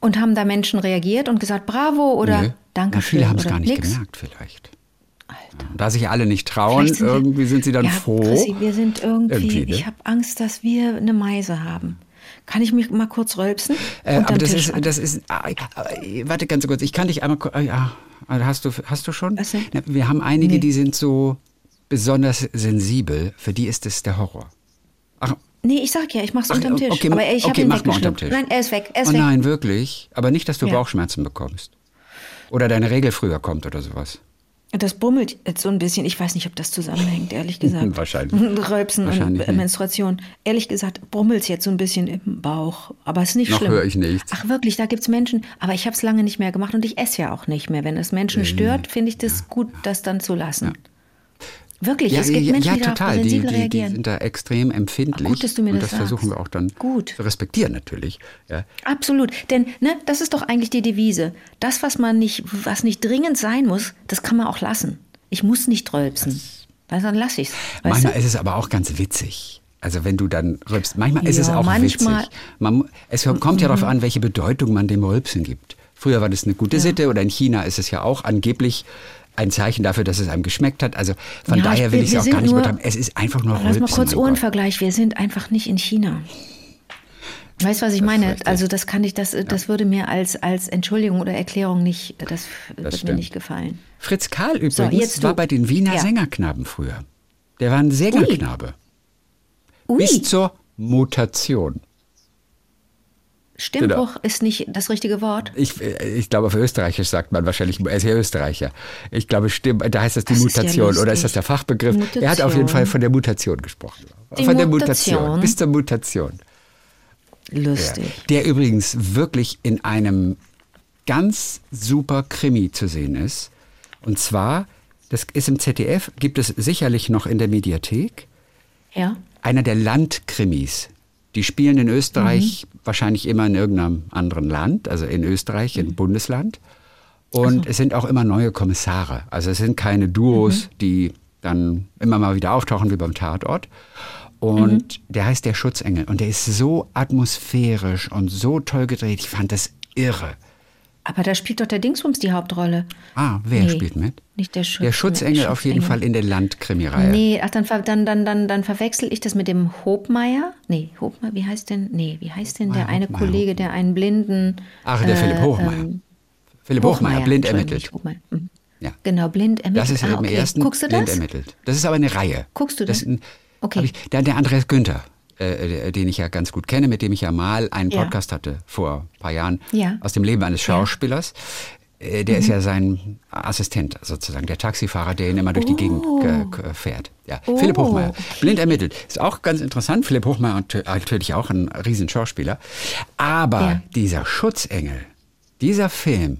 Und haben da Menschen reagiert und gesagt, bravo oder Nö. danke Na, viele haben es gar nicht nix? gemerkt vielleicht. Da sich alle nicht trauen, sind wir- irgendwie sind sie dann ja, froh. Chrissy, wir sind irgendwie, Irgendwie, ne? ich habe Angst, dass wir eine Meise haben. Kann ich mich mal kurz rülpsen? Äh, aber das Tisch. ist, das ist, ah, äh, warte ganz kurz, ich kann dich einmal, ah, ja, hast du, hast du schon? Was denn? Wir haben einige, Nee. die sind so besonders sensibel, für die ist es der Horror. Ach, Nee, ich sag ja, ich mach's Ach, unterm Tisch. okay, aber ich okay, mach mal unterm. Tisch. Nein, er ist weg, er ist oh weg. nein, wirklich? Aber nicht, dass du Ja. Bauchschmerzen bekommst. Oder deine Regel früher kommt oder sowas. Das brummelt jetzt so ein bisschen. Ich weiß nicht, ob das zusammenhängt, ehrlich gesagt. Wahrscheinlich. Rülpsen Wahrscheinlich und. Menstruation. Ehrlich gesagt, brummelt jetzt so ein bisschen im Bauch. Aber es ist nicht Noch schlimm. höre ich nichts. Ach wirklich, da gibt's Menschen. Aber ich habe es lange nicht mehr gemacht und ich esse ja auch nicht mehr. Wenn es Menschen stört, finde ich das gut, das dann zu lassen. Wirklich, es gibt Menschen, ja, die total. Die, sensibel die, die reagieren. sind da extrem empfindlich. Ach, gut, dass du mir und das das versuchen wir auch dann Gut. zu respektieren natürlich. Ja. Absolut, denn ne, das ist doch eigentlich die Devise. Das, was man nicht, was nicht dringend sein muss, das kann man auch lassen. Ich muss nicht rülpsen. Also dann lasse ich's. Weißt Manchmal du? ist es aber auch ganz witzig. Also wenn du dann rülpst, manchmal ist es Ja, auch manchmal- witzig. Man, es kommt ja darauf an, welche Bedeutung man dem Rülpsen gibt. Früher war das eine gute Sitte oder in China ist es ja auch angeblich ein Zeichen dafür, dass es einem geschmeckt hat. Also von Ja, daher will ich es auch gar nicht übertreiben. Es ist einfach nur Lass Rülpsen. mal kurz. Ohrenvergleich. Wir sind einfach nicht in China. Weißt du, was ich meine? richtig. Also das kann ich, das, das würde mir als, als Entschuldigung oder Erklärung nicht, das, wird mir nicht gefallen. Fritz Karl übrigens jetzt du. war bei den Wiener Ja. Sängerknaben früher. Der war ein Sängerknabe. Ui, Bis zur Mutation. Stimmbruch ist nicht das richtige Wort. Ich, äh, ich glaube, auf Österreichisch sagt man wahrscheinlich, er ist ja Österreicher. Ich glaube, Stimm, da heißt das die Das ist ja Mutation oder ist das der Fachbegriff? Er hat auf jeden Mutation. Fall von der Mutation gesprochen. Die von der Mutation. Mutation. Bis zur Mutation. Ja. Lustig. Der übrigens wirklich in einem ganz super Krimi zu sehen ist. Und zwar, das ist im ZDF, gibt es sicherlich noch in der Mediathek, Ja. einer der Landkrimis. Die spielen in Österreich wahrscheinlich immer in irgendeinem anderen Land, also in Österreich, in Bundesland. Und es sind auch immer neue Kommissare. Also es sind keine Duos, die dann immer mal wieder auftauchen wie beim Tatort. Und der heißt der Schutzengel. Und der ist so atmosphärisch und so toll gedreht. Ich fand das irre. Aber da spielt doch der Dingsbums die Hauptrolle. Ah, wer Nee, spielt mit? Nicht der Schutz. Der Schutzengel auf jeden Fall in der Landkrimireihe. Nee, ach, dann, dann, dann, dann, dann verwechsel ich das mit dem Hobmeier. Nee, Hobmeier, wie heißt denn, nee, wie heißt denn der Hobmeier, eine Hobmeier, Kollege, der einen blinden. Ach, der Philipp Hochmeier. ähm, Philipp Hochmeier, blind ermittelt. Hobmeier. Mhm. Ja. Genau, blind ermittelt. Das ist ah, im okay. ersten Guckst du blind das? ermittelt. Das ist aber eine Reihe. Guckst du das? ein- Okay. Ich, der, der Andreas Günther, äh, den ich ja ganz gut kenne, mit dem ich ja mal einen Ja. Podcast hatte vor ein paar Jahren Ja. aus dem Leben eines Schauspielers. Äh, Der Mhm. ist ja sein Assistent sozusagen, der Taxifahrer, der ihn immer durch die Gegend äh, k- fährt. Ja. Oh, Philipp Hochmeier, okay. blind ermittelt. Ist auch ganz interessant. Philipp Hochmeier und, äh, natürlich auch ein riesen Schauspieler. Aber Ja. dieser Schutzengel, dieser Film,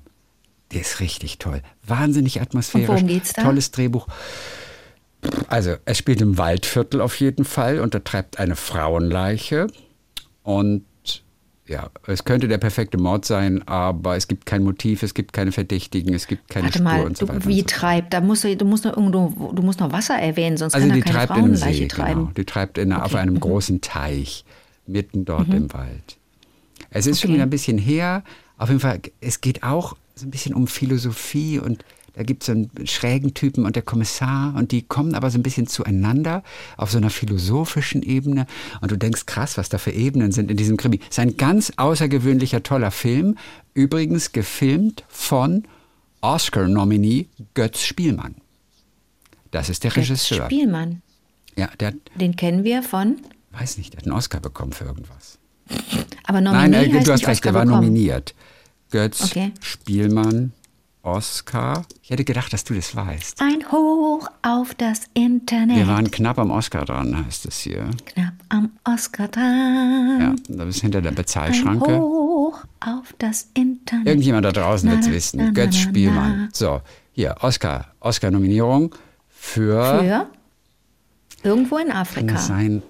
der ist richtig toll. Wahnsinnig atmosphärisch. worum geht's da? Tolles Drehbuch. Also, es spielt im Waldviertel auf jeden Fall und da treibt eine Frauenleiche. Und ja, es könnte der perfekte Mord sein, aber es gibt kein Motiv, es gibt keine Verdächtigen, es gibt keine Warte Spur mal, und so du, weiter. wie und so. treibt? Da musst du, du musst noch irgendwo, du musst noch Wasser erwähnen, sonst Also kann die er keine treibt in einem Frauenleiche See, treiben. genau. Die treibt in, auf Okay, einem mhm. großen Teich, mitten dort im Wald. Es ist schon Okay. wieder ein bisschen her. Auf jeden Fall, es geht auch so ein bisschen um Philosophie und da gibt es so einen schrägen Typen und der Kommissar und die kommen aber so ein bisschen zueinander auf so einer philosophischen Ebene und du denkst, krass, was da für Ebenen sind in diesem Krimi. Es ist ein ganz außergewöhnlicher, toller Film, übrigens gefilmt von Oscar-Nominee Götz Spielmann. Das ist der Götz Regisseur. Spielmann. Ja, der Den kennen wir von. weiß nicht, der hat einen Oscar bekommen für irgendwas. Aber Nein, Nominee äh, du hast recht, der war nominiert. Götz, Okay. Spielmann, Oscar. Ich hätte gedacht, dass du das weißt. Ein Hoch auf das Internet. Wir waren knapp am Oscar dran, heißt es hier. knapp am Oscar dran. Ja, da bist hinter der Ein Bezahlschranke. Hoch auf das Internet. Irgendjemand da draußen Na, wird es na, wissen. na, Götz na, na, Spielmann. So, hier, Oscar. Oscar-Nominierung für. Für irgendwo in Kann Afrika. das sein?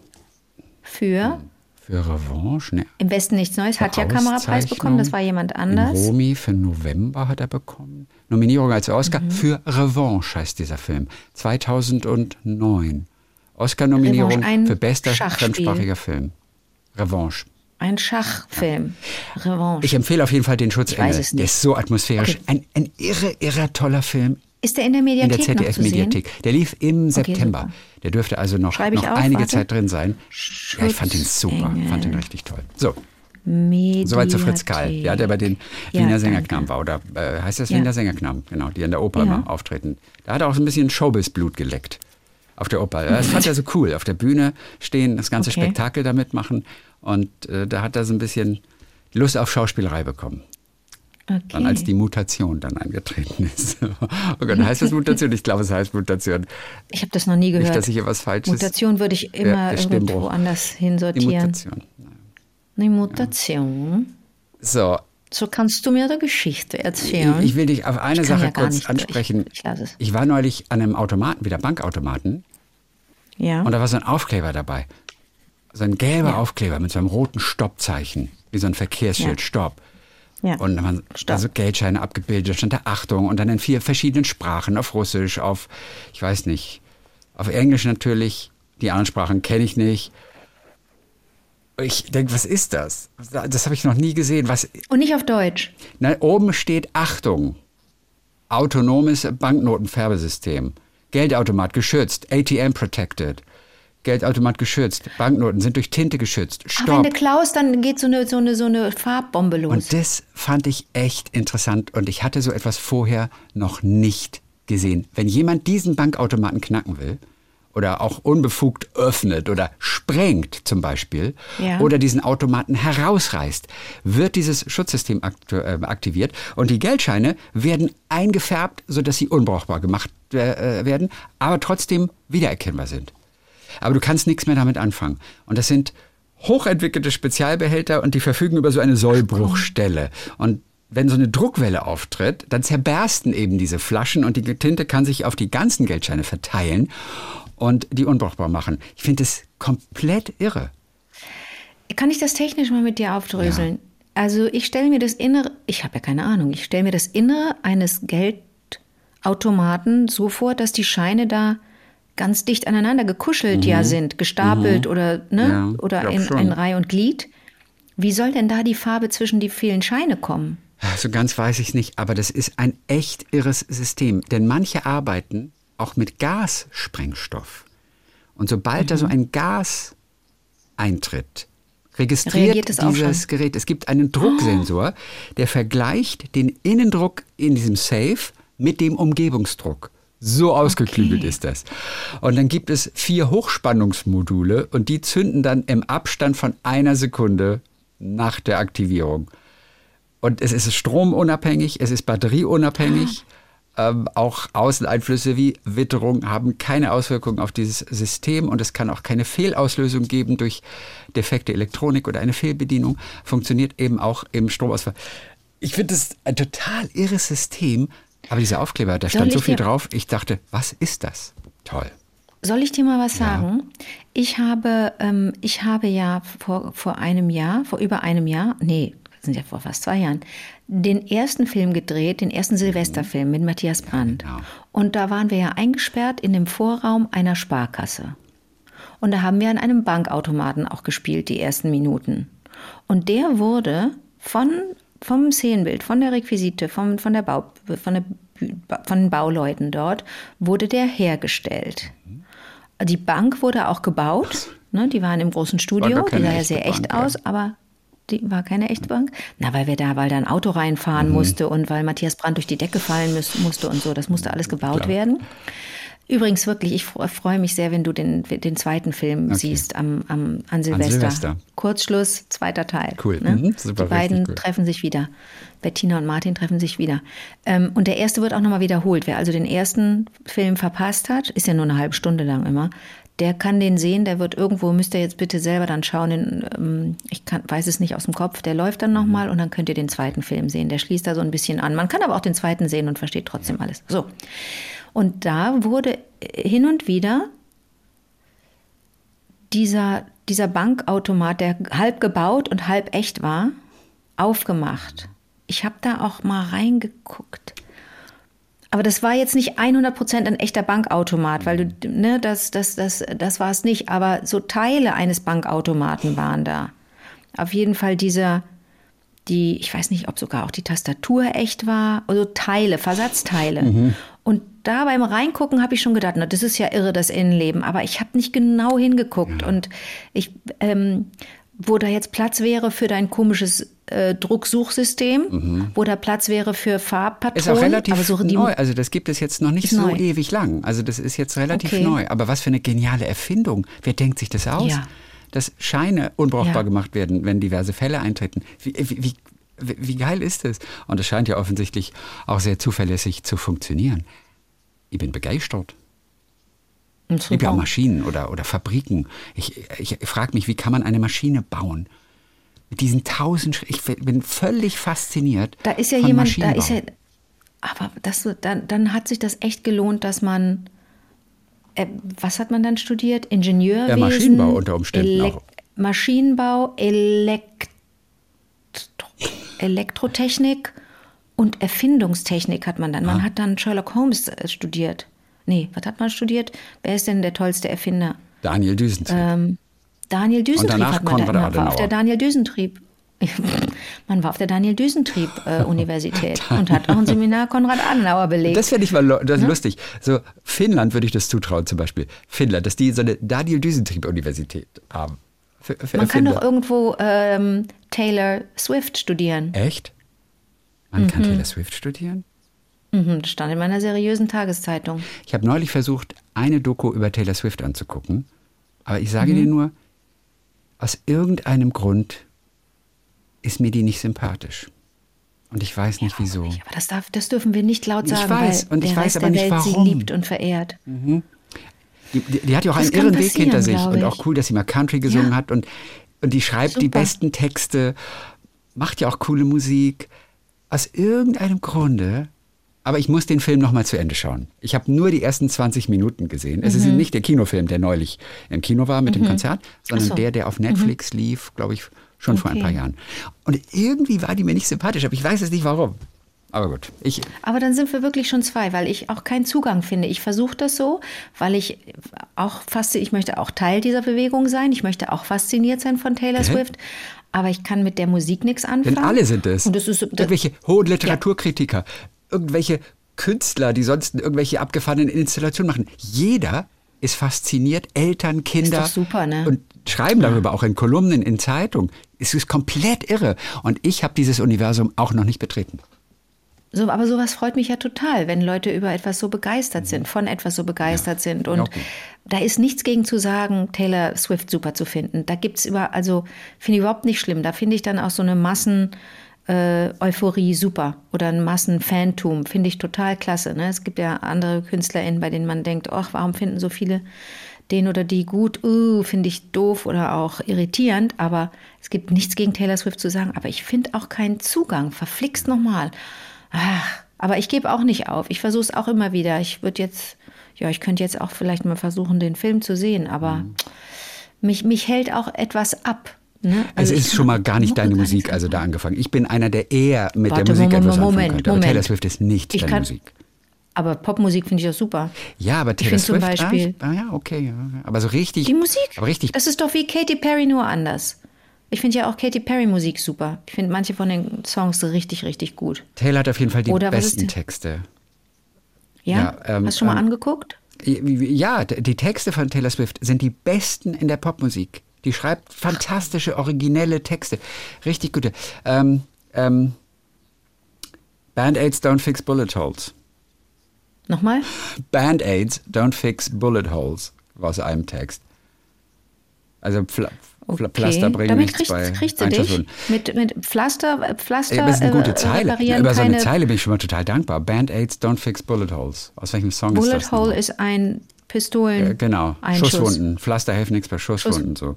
Für Für Revanche? Ne, im Westen nichts Neues. Hat ja. Kamerapreis bekommen, das war jemand in anders. Romy für November hat er bekommen. Nominierung als Oscar Mhm. für Revanche heißt dieser Film. 2009. Oscar-Nominierung für bester fremdsprachiger Film. Revanche. Ein Schachfilm. Revanche. Ich empfehle auf jeden Fall den Schutzengel. Der ist so atmosphärisch. Okay. Ein, ein irre, irre toller Film ist der in der in Mediathek der zu sehen? ZDF-Mediathek. Der lief im September. super. Der dürfte also noch, noch auf, einige warte. Zeit drin sein. Ja, ich fand den super. Fand den richtig toll. So, Mediathek. soweit zu Fritz Karl. Der hat ja bei den Ja, Wiener. Sängerknaben war. Oder äh, heißt das Ja. Wiener Sängerknaben? Genau, die an der Oper immer auftreten. Da hat er auch so ein bisschen Showbiz-Blut geleckt. Auf der Oper. Das fand er so cool. Auf der Bühne stehen, das ganze Okay. Spektakel damit machen. Und äh, da hat er so ein bisschen Lust auf Schauspielerei bekommen. Okay. Dann als die Mutation dann eingetreten ist. Oh Gott, heißt das Mutation? Ich glaube, es heißt Mutation. ich habe das noch nie gehört. Nicht, dass ich hier was Falsches... Mutation würde ich immer irgendwo anders Die hinsortieren. Mutation. Eine Mutation. So, So kannst du mir eine Geschichte erzählen. ich will dich auf eine Ich Sache ja kurz ansprechen. Ich, ich. Ich war neulich an einem Automaten, wieder Bankautomaten, Ja. und da war so ein Aufkleber dabei. So ein gelber Ja. Aufkleber mit so einem roten Stoppzeichen, wie so ein Verkehrsschild, Ja. Stopp. Ja. Und da waren Stopp. da so Geldscheine abgebildet, da stand da Achtung und dann in vier verschiedenen Sprachen, auf Russisch, auf, ich weiß nicht, auf Englisch natürlich, die anderen Sprachen kenne ich nicht. Ich denke, was ist das? Das habe ich noch nie gesehen. Was, Und nicht auf Deutsch. na, oben steht Achtung, autonomes Banknotenfärbesystem, Geldautomat geschützt, ATM protected, Geldautomat geschützt, Banknoten sind durch Tinte geschützt, Ach, wenn Stopp. du klaust, dann geht so eine, so eine, so eine Farbbombe los. Und das fand ich echt interessant und ich hatte so etwas vorher noch nicht gesehen. Wenn jemand diesen Bankautomaten knacken will oder auch unbefugt öffnet oder sprengt zum Beispiel Ja. oder diesen Automaten herausreißt, wird dieses Schutzsystem äh, aktiviert und die Geldscheine werden eingefärbt, sodass sie unbrauchbar gemacht äh, werden, aber trotzdem wiedererkennbar sind. Aber du kannst nichts mehr damit anfangen. Und das sind hochentwickelte Spezialbehälter und die verfügen über so eine Sollbruchstelle. Und wenn so eine Druckwelle auftritt, dann zerbersten eben diese Flaschen und die Tinte kann sich auf die ganzen Geldscheine verteilen und die unbrauchbar machen. Ich finde es komplett irre. Kann ich das technisch mal mit dir aufdröseln? Also ich stelle mir das Innere, ich habe ja keine Ahnung, ich stelle mir das Innere eines Geldautomaten so vor, dass die Scheine da ganz dicht aneinander gekuschelt ja sind, gestapelt oder, ne, Mhm. Ja, oder in, in Reihe und Glied. Wie soll denn da die Farbe zwischen die vielen Scheine kommen? So ganz weiß ich nicht, aber das ist ein echt irres System. Denn manche arbeiten auch mit Gassprengstoff. Und sobald da so ein Gas eintritt, registriert es dieses? Gerät. Es gibt einen Drucksensor, der vergleicht den Innendruck in diesem Safe mit dem Umgebungsdruck. So ausgeklügelt Okay. ist das. Und dann gibt es vier Hochspannungsmodule und die zünden dann im Abstand von einer Sekunde nach der Aktivierung. Und es ist stromunabhängig, es ist batterieunabhängig. Ähm, auch Außeneinflüsse wie Witterung haben keine Auswirkungen auf dieses System und es kann auch keine Fehlauslösung geben durch defekte Elektronik oder eine Fehlbedienung. Funktioniert eben auch im Stromausfall. Ich finde es ein total irres System, aber dieser Aufkleber, da stand so viel drauf. Ich dachte, was ist das? Toll. Soll ich dir mal was sagen? Ich habe, ähm, ich habe ja vor, vor einem Jahr, vor über einem Jahr, nee, das sind ja vor fast zwei Jahren, den ersten Film gedreht, den ersten Silvesterfilm mit Matthias Brandt. genau. Und da waren wir ja eingesperrt in dem Vorraum einer Sparkasse. Und da haben wir an einem Bankautomaten auch gespielt, die ersten Minuten. Und der wurde von, vom Szenenbild, von der Requisite, vom, von, der Bau, von, der, von den Bauleuten dort, wurde der hergestellt. Die Bank wurde auch gebaut. Ne, die waren im großen Studio. Die sah ja sehr echt Bank, ja. aus, aber die war keine echte Bank. Na, weil wir da, weil da ein Auto reinfahren Mhm. musste und weil Matthias Brandt durch die Decke fallen müß, musste und so. Das musste alles gebaut werden. Übrigens wirklich, ich freue mich sehr, wenn du den, den zweiten Film okay. siehst am, am, an, Silvester. an Silvester. Kurzschluss, zweiter Teil. Cool. Ne? Mhm, super, Die beiden cool. treffen sich wieder. Bettina und Martin treffen sich wieder. Ähm, und der erste wird auch nochmal wiederholt. Wer also den ersten Film verpasst hat, ist ja nur eine halbe Stunde lang immer, der kann den sehen, der wird irgendwo, müsst ihr jetzt bitte selber dann schauen, den, ähm, ich kann, weiß es nicht aus dem Kopf, der läuft dann nochmal und dann könnt ihr den zweiten Film sehen. Der schließt da so ein bisschen an. Man kann aber auch den zweiten sehen und versteht trotzdem alles. So. Und da wurde hin und wieder dieser, dieser Bankautomat, der halb gebaut und halb echt war, aufgemacht. Ich habe da auch mal reingeguckt. Aber das war jetzt nicht 100% ein echter Bankautomat, weil du, ne, das, das, das, das war es nicht. Aber so Teile eines Bankautomaten waren da. Auf jeden Fall dieser, die, ich weiß nicht, ob sogar auch die Tastatur echt war, also Teile, Versatzteile. Mhm. Und da beim Reingucken habe ich schon gedacht, na, das ist ja irre, das Innenleben. Aber ich habe nicht genau hingeguckt. Ja. Und ich, ähm, wo da jetzt Platz wäre für dein komisches äh, Drucksuchsystem, mhm. wo da Platz wäre für Farbpatronen. Ist auch relativ so neu. Also das gibt es jetzt noch nicht so neu. ewig lang. Also das ist jetzt relativ okay. neu. Aber was für eine geniale Erfindung. Wer denkt sich das aus? Ja. Dass Scheine unbrauchbar ja. gemacht werden, wenn diverse Fälle eintreten. Wie, wie, wie, geil ist das? Und es scheint ja offensichtlich auch sehr zuverlässig zu funktionieren. Ich bin begeistert. Auch Maschinen oder, oder Fabriken. Ich, ich, frage mich, wie kann man eine Maschine bauen? Mit diesen tausend, ich bin völlig fasziniert. Da ist ja jemand, da ist ja, aber das, dann, dann hat sich das echt gelohnt, dass man, äh, was hat man dann studiert? Ingenieurwesen? Ja, Maschinenbau unter Umständen Elek auch. Maschinenbau, Elektro Elektrotechnik und Erfindungstechnik hat man dann. Man ah. hat dann Sherlock Holmes äh, studiert. Nee, was hat man studiert? Wer ist denn der tollste Erfinder? Daniel Düsentrieb. Ähm, Daniel Düsentrieb hat man, da, man war auf der Daniel Düsentrieb. Man war auf der Daniel Düsentrieb äh, Universität und hat auch ein Seminar Konrad Adenauer belegt. Das finde ich mal das ja? lustig. So Finnland würde ich das zutrauen zum Beispiel. Finnland, dass die so eine Daniel Düsentrieb Universität haben. Für, für Man kann doch irgendwo ähm, Taylor Swift studieren. Echt? Man mhm. kann Taylor Swift studieren? Mhm, das stand in meiner seriösen Tageszeitung. Ich habe neulich versucht, eine Doku über Taylor Swift anzugucken. Aber ich sage mhm. dir nur, aus irgendeinem Grund ist mir die nicht sympathisch. Und ich weiß nicht ja, wieso. Nicht, aber das, darf, das dürfen wir nicht laut sagen. Ich weiß, und ich weiß aber nicht, Welt warum. sie liebt und verehrt. Mhm. Die, die, die, hat ja auch das einen irren Weg hinter sich. Und auch cool, dass sie mal Country gesungen ja. hat. Und, und die schreibt Super. die besten Texte, macht ja auch coole Musik. Aus irgendeinem Grunde aber ich muss den Film nochmal zu Ende schauen. Ich habe nur die ersten 20 Minuten gesehen. Es mhm. ist nicht der Kinofilm, der neulich im Kino war mit mhm. dem Konzert, sondern so. der, der auf Netflix mhm. lief, glaube ich, schon okay. vor ein paar Jahren. Und irgendwie war die mir nicht sympathisch, aber ich weiß es nicht warum. Aber gut. Ich aber dann sind wir wirklich schon zwei, weil ich auch keinen Zugang finde. Ich versuche das so, weil ich auch fast, ich möchte auch Teil dieser Bewegung sein. Ich möchte auch fasziniert sein von Taylor okay. Swift. Aber ich kann mit der Musik nichts anfangen. Denn alle sind es. Und das ist, das, Irgendwelche hohen Literaturkritiker, ja irgendwelche Künstler, die sonst irgendwelche abgefahrenen Installationen machen. Jeder ist fasziniert, Eltern, Kinder. Ist doch super, ne? Und schreiben darüber auch in Kolumnen, in Zeitungen. Es ist komplett irre. Und ich habe dieses Universum auch noch nicht betreten. So, aber sowas freut mich ja total, wenn Leute über etwas so begeistert sind, von etwas so begeistert ja, sind. Und okay. da ist nichts gegen zu sagen, Taylor Swift super zu finden. Da gibt es über, also finde ich überhaupt nicht schlimm. Da finde ich dann auch so eine Massen äh, Euphorie super oder ein Massenfantum, finde ich total klasse. Ne? Es gibt ja andere KünstlerInnen, bei denen man denkt, ach, warum finden so viele den oder die gut, uh, finde ich doof oder auch irritierend, aber es gibt nichts gegen Taylor Swift zu sagen, aber ich finde auch keinen Zugang, verflixt nochmal. Ach, aber ich gebe auch nicht auf, ich versuche es auch immer wieder. Ich würde jetzt, ja, ich könnte jetzt auch vielleicht mal versuchen, den Film zu sehen, aber mhm. mich, mich hält auch etwas ab. Ne? Also es ist schon mal gar nicht deine Musik, also da angefangen. Ich bin einer, der eher mit Warte, der Musik Moment, etwas Moment, anfangen könnte. Aber Taylor Swift ist nicht ich deine kann, Musik. Aber Popmusik finde ich auch super. Ja, aber Taylor ich Swift. zum Beispiel. Ah, ja, okay. Aber so richtig. Die Musik? Aber richtig. Das ist doch wie Katy Perry nur anders. Ich finde ja auch Katy Perry Musik super. Ich finde manche von den Songs richtig, richtig gut. Taylor hat auf jeden Fall die Oder besten Texte. Ja? ja ähm, Hast du schon mal ähm, angeguckt? Ja, die Texte von Taylor Swift sind die besten in der Popmusik. Die schreibt fantastische, originelle Texte. Richtig gute. Ähm, ähm, Band-Aids don't fix bullet holes. Nochmal? Band-Aids don't fix bullet holes, war aus einem Text. Also Pfla Okay. Pflaster bringen Damit nichts kriegst, bei kriegst du dich mit, mit Pflaster, äh, Pflaster aber das ist eine gute äh, Zeile. reparieren Über so eine Zeile bin ich schon mal total dankbar. Band-Aids don't fix bullet holes. Aus welchem Song ist Bullet das? Hole nochmal? ist ein Pistolen. Äh, genau, Einschuss. Schusswunden. Pflaster helfen nichts bei Schusswunden. So.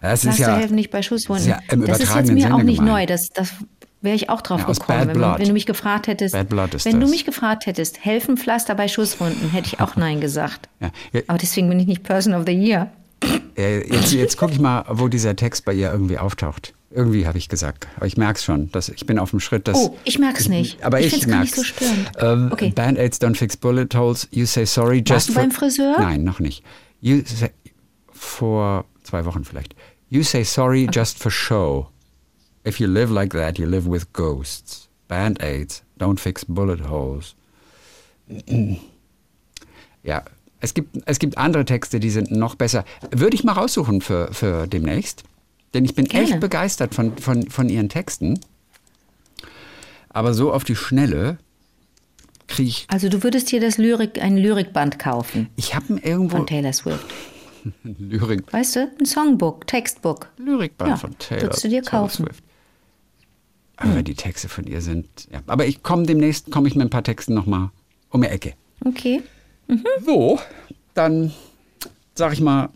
Das ist Pflaster ja, helfen nicht bei Schusswunden. das ist ja das ist jetzt mir auch Sinne nicht gemeint. neu. Das, das wäre ich auch drauf Ja, gekommen, wenn, wenn du mich gefragt hättest. Ist wenn du das. mich gefragt hättest, helfen Pflaster bei Schusswunden, hätte ich auch Nein gesagt. ja, ja, Aber deswegen bin ich nicht Person of the Year. Äh, jetzt, jetzt gucke ich mal, wo dieser Text bei ihr irgendwie auftaucht. Irgendwie habe ich gesagt. Aber ich merke es schon. Dass ich bin auf dem Schritt, dass. Oh, ich merk's nicht. Aber Ich ich, nicht merk's. so störend. Ähm, Okay. Band-Aids don't fix bullet holes. You say sorry just Warst du for... beim Friseur? Nein, noch nicht. You say, vor zwei Wochen vielleicht. You say sorry just for show. If you live like that, you live with ghosts. Band-Aids don't fix bullet holes. Ja, es gibt, es gibt andere Texte, die sind noch besser. Würde ich mal raussuchen für, für demnächst. Denn ich bin Gerne. echt begeistert von, von, von ihren Texten. Aber so auf die Schnelle kriege ich. Also du würdest dir das Lyrik, ein Lyrikband kaufen Ich habe irgendwo von Taylor Swift. Lyrik, Weißt du? Ein Songbook, Textbook. Lyrikband Ja, von Taylor, würdest du dir Taylor kaufen. Swift. Aber die Texte von ihr sind. Ja. Aber ich komme demnächst, komme ich mit ein paar Texten nochmal um die Ecke. Okay. So, dann sag ich mal,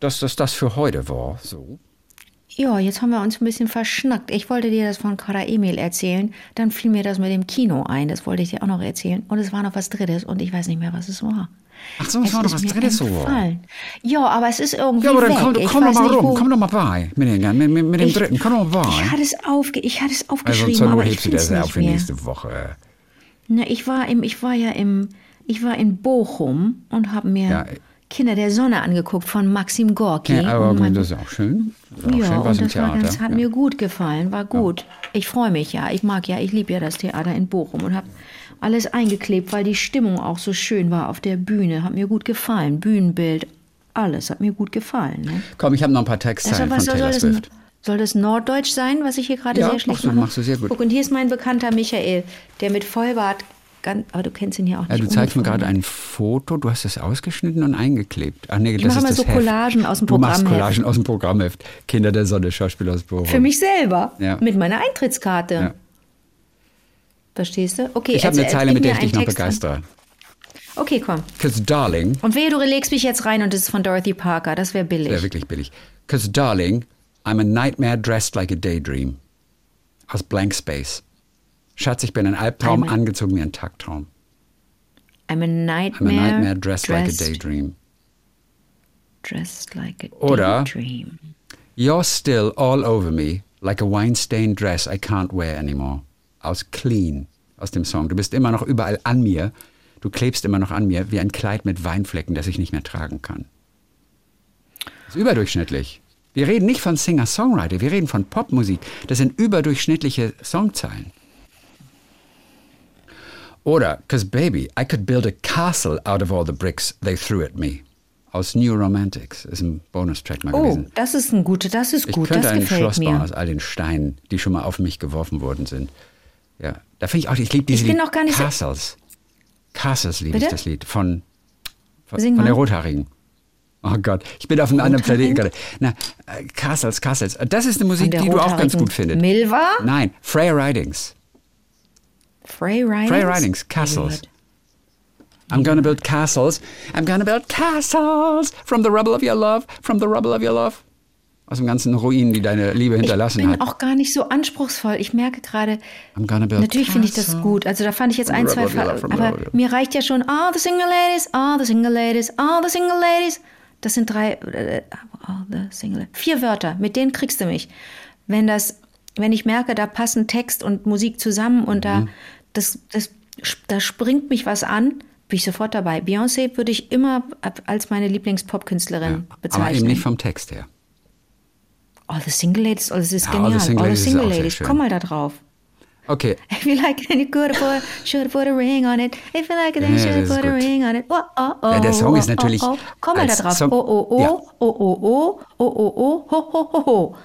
dass das das für heute war. So. Ja, jetzt haben wir uns ein bisschen verschnackt. Ich wollte dir das von Kara Emil erzählen. Dann fiel mir das mit dem Kino ein. Das wollte ich dir auch noch erzählen. Und es war noch was Drittes und ich weiß nicht mehr, was es war. Ach so, es war noch was Drittes so. Ja, aber es ist irgendwie Ja, aber dann weg. komm, Ich komm doch mal nicht, rum, komm doch mal bei mit, den, mit, mit, mit dem Ich- dritten, komm doch mal Ich bei. hatte es, aufge ich hatte es Also aufgeschrieben, zur Not aber ich hebst du das auf für nächste Woche. Na, ich war im, ich war ja im, ich war in Bochum und habe mir Ja. Kinder der Sonne angeguckt von Maxim Gorki. Ja, aber mein- das ist auch schön. Das ist auch ja, schön, was und das, war, Theater. das hat ja. mir gut gefallen, war gut. Ich freue mich ja, ich mag ja, ich liebe ja das Theater in Bochum und habe alles eingeklebt, weil die Stimmung auch so schön war auf der Bühne. Hat mir gut gefallen, Bühnenbild, alles hat mir gut gefallen. Ne? Komm, ich habe noch ein paar Textzeilen Also, was von soll, Taylor soll, das, Swift. soll das Norddeutsch sein, was ich hier gerade Ja, sehr schlecht machst du- mache? machst du sehr gut. Guck, und hier ist mein bekannter Michael, der mit Vollbart, ganz, aber du kennst ihn ja auch nicht. Ja, du zeigst mir gerade ein Foto, du hast es ausgeschnitten und eingeklebt. Ach nee, Ich das mache ist das so Heft. Collagen aus dem Du machst Programmheft. Collagen aus dem Programmheft. Kinder der Sonne, Schauspieler aus Bochum. Für mich selber, Ja. mit meiner Eintrittskarte. Ja. Verstehst du? Okay, Ich habe eine Zeile, mit der ich dich noch begeistere. Okay, komm. Cause darling, Und wehe, du legst mich jetzt rein und es ist von Dorothy Parker. Das wäre billig. wäre wirklich billig. Cause darling, I'm a nightmare dressed like a daydream. Aus Blank Space. Schatz, ich bin ein Albtraum, I'm a- angezogen wie ein Tagtraum. I'm a I'm a nightmare, nightmare dressed, like a daydream. Dressed like a Oder- daydream. You're still all over me, like a wine-stained dress I can't wear anymore. Aus Clean, aus dem Song. Du bist immer noch überall an mir. Du klebst immer noch an mir wie ein Kleid mit Weinflecken, das ich nicht mehr tragen kann. Das ist überdurchschnittlich. Wir reden nicht von Singer-Songwriter, wir reden von Popmusik. Das sind überdurchschnittliche Songzeilen. Oder, cause baby, I could build a castle out of all the bricks they threw at me. Aus New Romantics, ist ein Bonustrack mal Oh, gewesen. das ist ein guter, das ist Ich gut, könnte das ein gefällt Schloss bauen mir. aus all den Steinen, die schon mal auf mich geworfen worden sind. Ja, da finde ich auch, ich liebe dieses Ich bin auch gar nicht Castles. Castles liebe ich das Lied von, von, Sing von der. Rothaarigen. Oh Gott, ich bin auf einem anderen Planeten gerade. Na, äh, Castles, Castles. Das ist eine Musik, die du auch ganz gut findest. Milva? Nein, Freya Ridings. Frey Ridings? Freya Ridings, Castles. I'm gonna build castles. I'm gonna build castles from the rubble of your love, from the rubble of your love. Aus dem ganzen Ruin, die deine Liebe Ich hinterlassen bin hat. auch gar nicht so anspruchsvoll. Ich merke gerade, natürlich finde ich das gut. Also da fand ich jetzt ein, zwei, rubber, aber mir reicht ja schon, all the single ladies, all the single ladies, all the single ladies. Das sind drei, äh, all the single, vier Wörter. Mit denen kriegst du mich. Wenn das, wenn ich merke, da passen Text und Musik zusammen und Mhm. da, das, das, da springt mich was an, bin ich sofort dabei. Beyoncé würde ich immer als meine Lieblings-Pop-Künstlerin bezeichnen. Aber eben nicht vom Text her. All the Single Ladies, oh, das ist Ja, All the genial. Single All the Single Ladies, komm mal da drauf. Okay, If you like it, you could put, should put a ring on it. If you like it, then you Ja, should put a ring on it. Oh, oh, oh, Ja, der Song ist oh, natürlich Oh, oh. Komm mal da drauf. Oh, oh, oh, Ja. oh, oh, oh, oh, oh, oh, ho, ho, ho.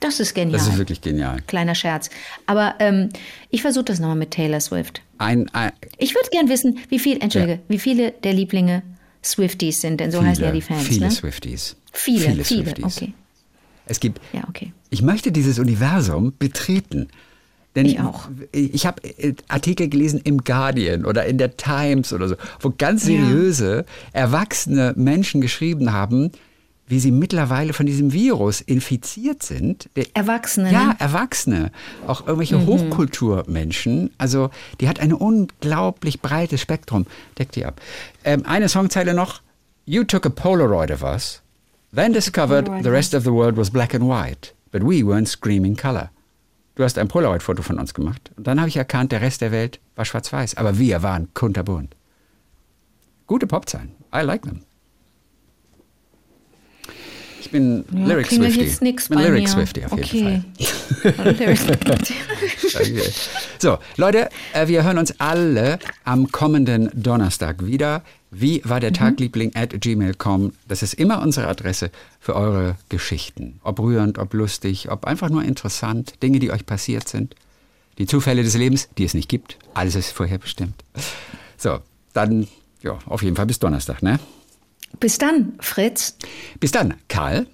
Das ist genial. das ist wirklich genial. Kleiner Scherz. Aber ähm, ich versuche das nochmal mit Taylor Swift. ein, ein Ich würde gern wissen, wie viel, entschuldige, wie viele der Lieblinge Swifties sind, denn so heißen ja die Fans, viele ne? Swifties. Viele, viele, Swifties. okay. Es gibt, Ja, okay. ich möchte dieses Universum betreten. Denn Ich auch. Ich habe äh, Artikel gelesen im Guardian oder in der Times oder so, wo ganz Ja. seriöse, erwachsene Menschen geschrieben haben, wie sie mittlerweile von diesem Virus infiziert sind. Erwachsene, Ja, ne? Erwachsene. Auch irgendwelche Hochkulturmenschen. Also, die hat ein unglaublich breites Spektrum. Deckt die ab. Ähm, eine Songzeile noch. You took a Polaroid of us, then discovered Polaroid the rest of the world was black and white, but we weren't screaming color. Du hast ein Polaroid-Foto von uns gemacht. Und dann habe ich erkannt, der Rest der Welt war schwarz-weiß. Aber wir waren kunterbunt. Gute Popzeilen. I like them. Ich bin Ja, Lyric Swifty. jetzt nix bin bei Lyric mir. Swifty auf okay. jeden Fall. Okay. So, Leute, äh, wir hören uns alle am kommenden Donnerstag wieder. Wie war der Tagliebling at gmail.com? Das ist immer unsere Adresse für eure Geschichten. Ob rührend, ob lustig, ob einfach nur interessant. Dinge, die euch passiert sind. Die Zufälle des Lebens, die es nicht gibt. Alles ist vorherbestimmt. So, dann, ja, auf jeden Fall bis Donnerstag, ne? Bis dann, Fritz. Bis dann, Karl.